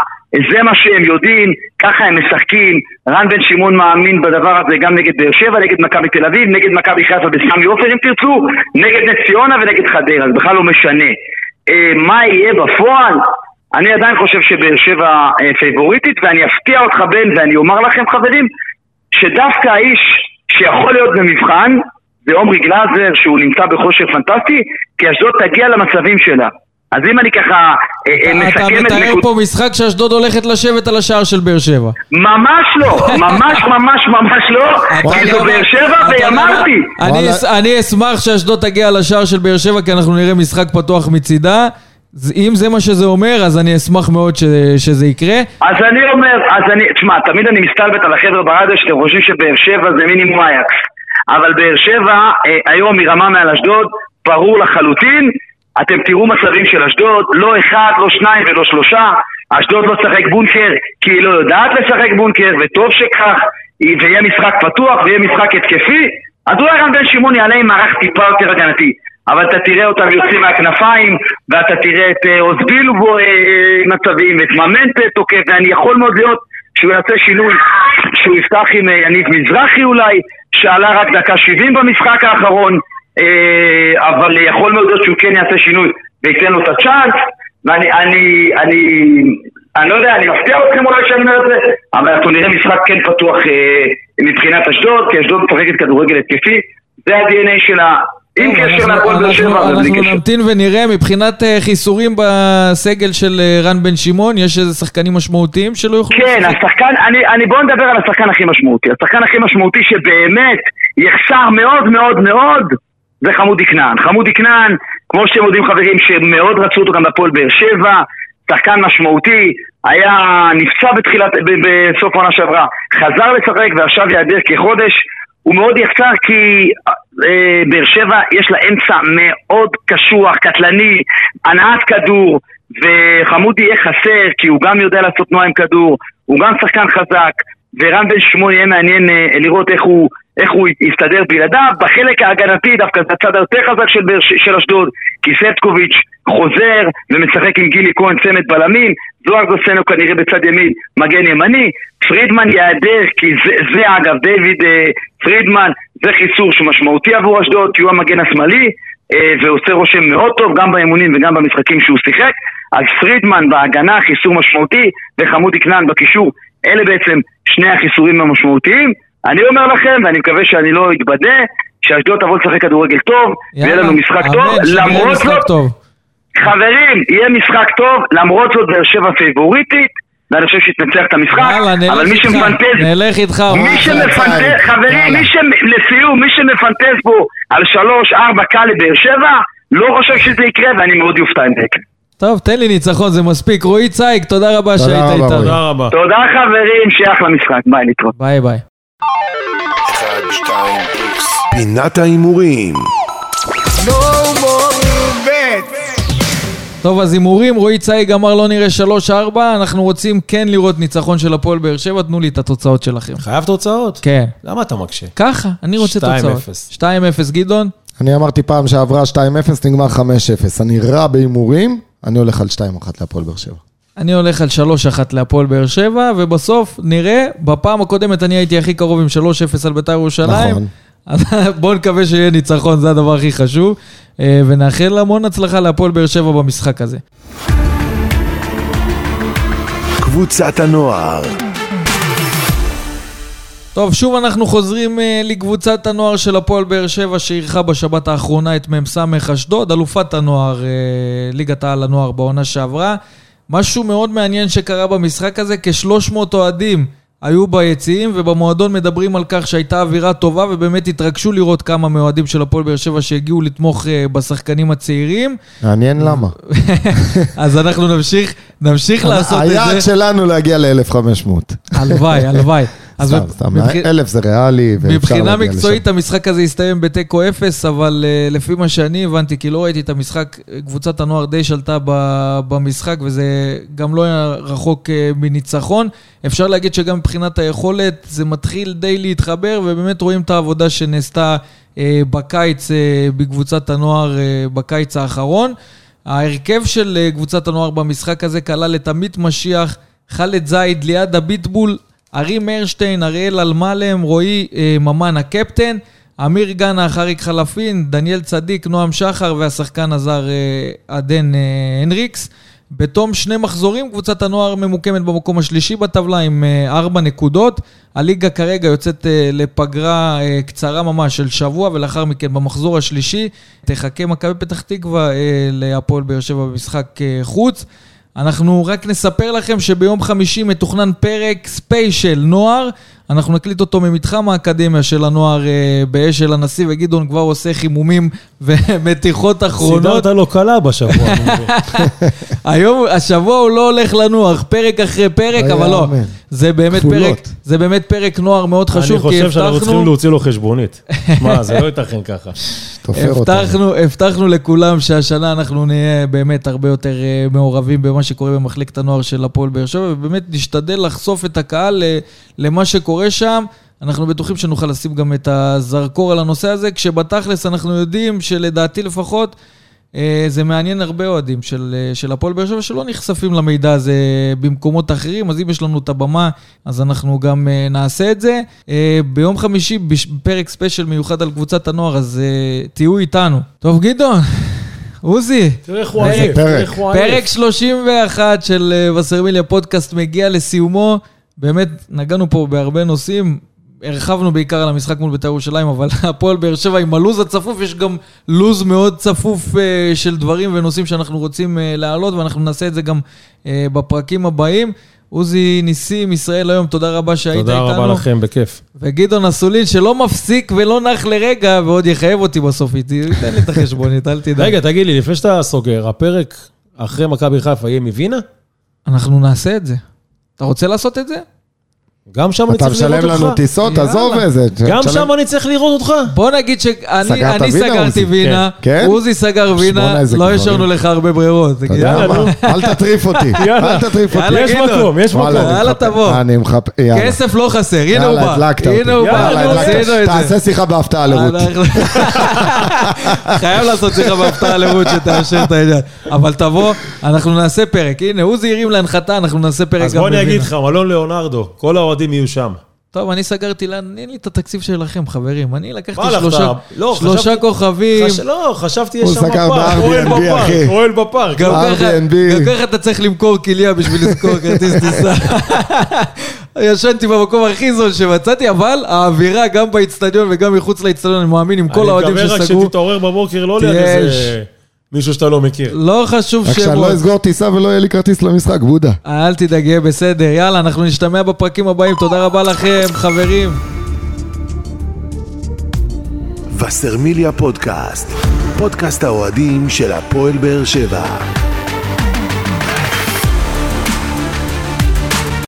זה מה שהם יודעים, ככה הם משחקים, רן בן שמעון מאמין בדבר הזה גם נגד באר שבע, נגד מכבי תל אביב, נגד מכבי חיפה בסמי עופר אם תרצו, נגד נס ציונה ונגד חדרה, זה בכלל לא משנה. אה, מה יהיה בפועל? אני עדיין חושב שבאר שבע אה, פייבוריטית, ואני אפתיע אותך בן, ואני אומר לכם חברים, שדווקא האיש שיכול להיות במבחן, זה עומרי גלאזר, שהוא נמצא בכושר פנטסטי, כי אשדוד תגיע למצבים שלה. אז אם אני ככה אה, אה, אתה מסכם את מתאר נקוד... פה משחק שאשדוד הולכת לשבת על השער של באר שבע. ממש לא, ממש ממש ממש לא, כי זו באר שבע, אתה מה? ואמרתי. אני אשמח שאשדוד תגיע לשער של באר שבע, כי אנחנו נראה משחק פתוח מצידה. אם זה מה שזה אומר, אז אני אשמח מאוד ש- שזה יקרה. אז אני אומר, אז אני, תשמע, תמיד אני מסתלבט על החבר'ה ברדיו שאתם חושבים שבאר שבע זה מינימום אייקס. אבל באר שבע, אה, היום מרמה מעל אשדוד, ברור לחלוטין. אתם תראו מצבים של אשדוד, לא אחד, לא שניים ולא שלושה. אשדוד לא תשחק בונקר כי היא לא יודעת לשחק בונקר, וטוב שכך. ויהיה משחק פתוח ויהיה משחק התקפי. אז אולי רן בן שמעון יעלה עם מערך טיפה יותר הגנתי. אבל אתה תראה אותם יוצאים מהכנפיים, ואתה תראה את אה, אוזבילו בו אה, אה, מצבים, ואת ממנטה תוקף, ואני יכול מאוד להיות שהוא יעשה שינוי, שהוא יפתח עם אה, יניב מזרחי אולי, שעלה רק דקה 70 במשחק האחרון, אה, אבל יכול מאוד להיות שהוא כן יעשה שינוי וייתן לו את הצ'אנס, ואני, אני, אני, אני לא יודע, אני מפתיע אתכם אולי שאני אומר את זה, אבל אנחנו נראה משחק כן פתוח אה, מבחינת אשדוד, כי אשדוד משחקת כדורגל התקפי, זה ה-DNA שלה. עם קשר אנחנו- להפועל באר אנחנו- שבע, אבל בלי אנחנו קשר. נמתין ונראה מבחינת אה, חיסורים בסגל של אה, רן בן שמעון, יש איזה שחקנים משמעותיים שלא יוכלו כן? השחקן, אני, אני בוא נדבר על השחקן הכי משמעותי. השחקן הכי משמעותי שבאמת יחסר מאוד מאוד מאוד, זה חמודי כנען. חמודי כנען, כמו שאתם יודעים חברים, שמאוד רצו אותו גם בפועל באר שבע, שחקן משמעותי, היה נפצע בתחילת, בסוף העונה שעברה, חזר לשחק ועכשיו ייעדר כחודש. הוא מאוד יחסר כי באר שבע יש לה אמצע מאוד קשוח, קטלני, הנעת כדור, וחמודי יהיה חסר כי הוא גם יודע לעשות תנועה עם כדור, הוא גם שחקן חזק, ורן בן שמעון יהיה מעניין אה, לראות איך הוא, איך הוא יסתדר בלעדיו. בחלק ההגנתי דווקא זה הצד היותר חזק של, של אשדוד, כי סטקוביץ' חוזר ומשחק עם גילי כהן צמד בלמים, זוהר גוסנו כנראה בצד ימין מגן ימני, פרידמן ייעדר כי זה, זה אגב, דיוויד אה, פרידמן, זה חיסור שהוא משמעותי עבור אשדוד, כי הוא המגן השמאלי, אה, ועושה רושם מאוד טוב גם באימונים וגם במשחקים שהוא שיחק. אז פרידמן בהגנה חיסור משמעותי, וחמודי כנען בקישור, אלה בעצם שני החיסורים המשמעותיים. אני אומר לכם, ואני מקווה שאני לא אתבדה, שאשדוד תבוא לשחק כדורגל טוב, ויהיה יאללה, לנו משחק טוב, למרות זאת. חברים, יהיה משחק טוב, למרות זאת באר שבע פייבוריטית, ואני חושב שתנצח את המשחק, יאללה, אבל מי איתך, שמפנטז, נלך איתך. מי שמפנטז, יאללה. חברים, מי ש... לסיום, מי שמפנטז פה על שלוש, ארבע קל לבאר שבע, לא חושב שזה יקרה, ואני מאוד יופתע אם זה יקרה. טוב, תן לי ניצחון, זה מספיק. רועי צייג, תודה רבה תודה שהיית איתנו. תודה רבה. תודה חברים, שיהיה אחלה משחק, ביי, להתראות. ביי ביי. אחד, שתיים, איקס. פינת ההימורים. טוב, אז הימורים, רועי צייג אמר לא נראה 3-4, אנחנו רוצים כן לראות ניצחון של הפועל באר שבע, תנו לי את התוצאות שלכם. חייב תוצאות? כן. למה אתה מקשה? ככה, אני רוצה 2-0. תוצאות. 2-0, גדעון? אני אמרתי פעם שעברה 2-0, נגמר 5-0. אני רע בהימורים, אני הולך על 2-1 להפועל באר שבע. אני הולך על 3-1 להפועל באר שבע, ובסוף נראה, בפעם הקודמת אני הייתי הכי קרוב עם 3-0 על בית"ר ירושלים. נכון. אז בואו נקווה שיהיה ניצחון, זה הדבר הכי חשוב. אה, ונאחל המון הצלחה להפועל באר שבע במשחק הזה. קבוצת הנוער טוב, שוב אנחנו חוזרים אה, לקבוצת הנוער של הפועל באר שבע שאירחה בשבת האחרונה את מ"ס אשדוד, אלופת הנוער, אה, ליגת העל הנוער בעונה שעברה. משהו מאוד מעניין שקרה במשחק הזה, כ-300 אוהדים היו ביציעים, ובמועדון מדברים על כך שהייתה אווירה טובה, ובאמת התרגשו לראות כמה מאוהדים של הפועל באר שבע שהגיעו לתמוך אה, בשחקנים הצעירים. מעניין למה. אז אנחנו נמשיך, נמשיך לעשות את היעד זה. שלנו להגיע ל-1500. הלוואי, הלוואי. אז סתם, סתם, מבח- אלף זה ריאלי, מבחינה מקצועית. המשחק הזה הסתיים בתיקו אפס, אבל uh, לפי מה שאני הבנתי, כי לא ראיתי את המשחק, קבוצת הנוער די שלטה ב- במשחק, וזה גם לא היה רחוק uh, מניצחון. אפשר להגיד שגם מבחינת היכולת, זה מתחיל די להתחבר, ובאמת רואים את העבודה שנעשתה uh, בקיץ, uh, בקבוצת הנוער uh, בקיץ האחרון. ההרכב של uh, קבוצת הנוער במשחק הזה כלל את עמית משיח, חאלד זייד, ליעד הביטבול, ארי מאירשטיין, אריאל אלמלם, רועי אה, ממן הקפטן, אמיר גנה, חריק חלפין, דניאל צדיק, נועם שחר והשחקן הזר אה, עדן אה, הנריקס. בתום שני מחזורים, קבוצת הנוער ממוקמת במקום השלישי בטבלה עם אה, ארבע נקודות. הליגה כרגע יוצאת אה, לפגרה אה, קצרה ממש של שבוע, ולאחר מכן במחזור השלישי תחכה מכבי פתח תקווה אה, להפועל באר שבע במשחק אה, חוץ. אנחנו רק נספר לכם שביום חמישי מתוכנן פרק special נוער. אנחנו נקליט אותו ממתחם האקדמיה של הנוער אה, באש של הנשיא, וגדעון כבר עושה חימומים ומתיחות אחרונות. סידרת לו קלה בשבוע. אני. היום, השבוע הוא לא הולך לנוח, פרק אחרי פרק, לא אבל לא. זה באמת. פרק, זה באמת פרק נוער מאוד אני חשוב, כי חושב שאנחנו צריכים הבטחנו, להוציא לו חשבונית. מה, זה לא ייתכן ככה. הבטחנו, הבטחנו לכולם שהשנה אנחנו נהיה באמת הרבה יותר אה, מעורבים במה שקורה במחלקת הנוער של הפועל באר שבע, ובאמת נשתדל לחשוף את הקהל ל- למה שקורה שם. אנחנו בטוחים שנוכל לשים גם את הזרקור על הנושא הזה, כשבתכלס אנחנו יודעים שלדעתי לפחות, אה, זה מעניין הרבה אוהדים של, אה, של הפועל באר שבע שלא נחשפים למידע הזה במקומות אחרים, אז אם יש לנו את הבמה, אז אנחנו גם אה, נעשה את זה. אה, ביום חמישי, בפרק ספיישל מיוחד על קבוצת הנוער, אז אה, תהיו איתנו. טוב, גדעון, עוזי, תראה איך הוא פרק- עייף, תראה איך הוא פרק עייף. 31 של אה, וסרמיליה פודקאסט מגיע לסיומו. באמת, נגענו פה בהרבה נושאים. הרחבנו בעיקר על המשחק מול בית"ר ירושלים, אבל הפועל באר שבע עם הלו"ז הצפוף, יש גם לו"ז מאוד צפוף אה, של דברים ונושאים שאנחנו רוצים אה, להעלות, ואנחנו נעשה את זה גם אה, בפרקים הבאים. עוזי ניסים, ישראל היום, תודה רבה שהיית תודה איתנו. רבה לכם, בכיף. וגדעון אסולין, שלא מפסיק ולא נח לרגע, ועוד יחייב אותי בסוף, ייתן לי את החשבונית, אל תדאג. רגע, תגיד לי, לפני שאתה סוגר, הפרק אחרי מכבי חיפה יהיה מווינה? אנחנו נעשה את זה. אתה רוצה לעשות את זה? גם שם אני אתה צריך לראות משלם אותך? לנו טיסות. עזוב איזה. גם שם אני צריך לראות אותך? בוא נגיד שאני סגרתי? וינה, כן? כן? עוזי סגר וינה, לא. השארנו לך הרבה ברירות. אתה יודע יאללה, מה? אל תטריף אותי. אל תטריף אותי. יש. מקום, יש מקום. יאללה, תבוא. אני מחפש... יאללה. כסף לא חסר, הנה הוא יאללה, בא. הדלקת אותי. הנה הוא בא. עשינו את תעשה. שיחה בהפתעה לרות. חייב לעשות שיחה בהפתעה לרות שתאשר את העניין. אבל תבוא, אנחנו נעשה פרק. הנה, עוזי הרים להנחתה, אנחנו נעשה פרק גם אז בוא אני. אגיד לך, מלון ליאונרדו, כל האוהדים יהיו שם. טוב, אני סגרתי, אין לי את התקציב שלכם, חברים. אני לקחתי? שלושה- לא, שלושה חשבתי- כוכבים. חש- לא, חשבתי יש שם בפארק, אוהל בפארק, אחי. אוהל בפארק. גם Airbnb. ככה, אתה צריך למכור כליה בשביל לזכור כרטיס טיסה. ישנתי במקום הכי זול שמצאתי, אבל האווירה גם באיצטדיון וגם מחוץ לאיצטדיון, אני מאמין, עם כל האוהדים אני מקווה רק שסגרו. שתתעורר בבוקר, לא ליד איזה מישהו שאתה לא מכיר. לא חשוב רק שאני שמות. לא אסגור טיסה ולא יהיה לי כרטיס למשחק, בודה. אל תדאג, יהיה בסדר. יאללה, אנחנו נשתמע בפרקים הבאים. תודה רבה לכם, חברים. וסרמיליה פודקאסט, פודקאסט האוהדים של הפועל באר שבע.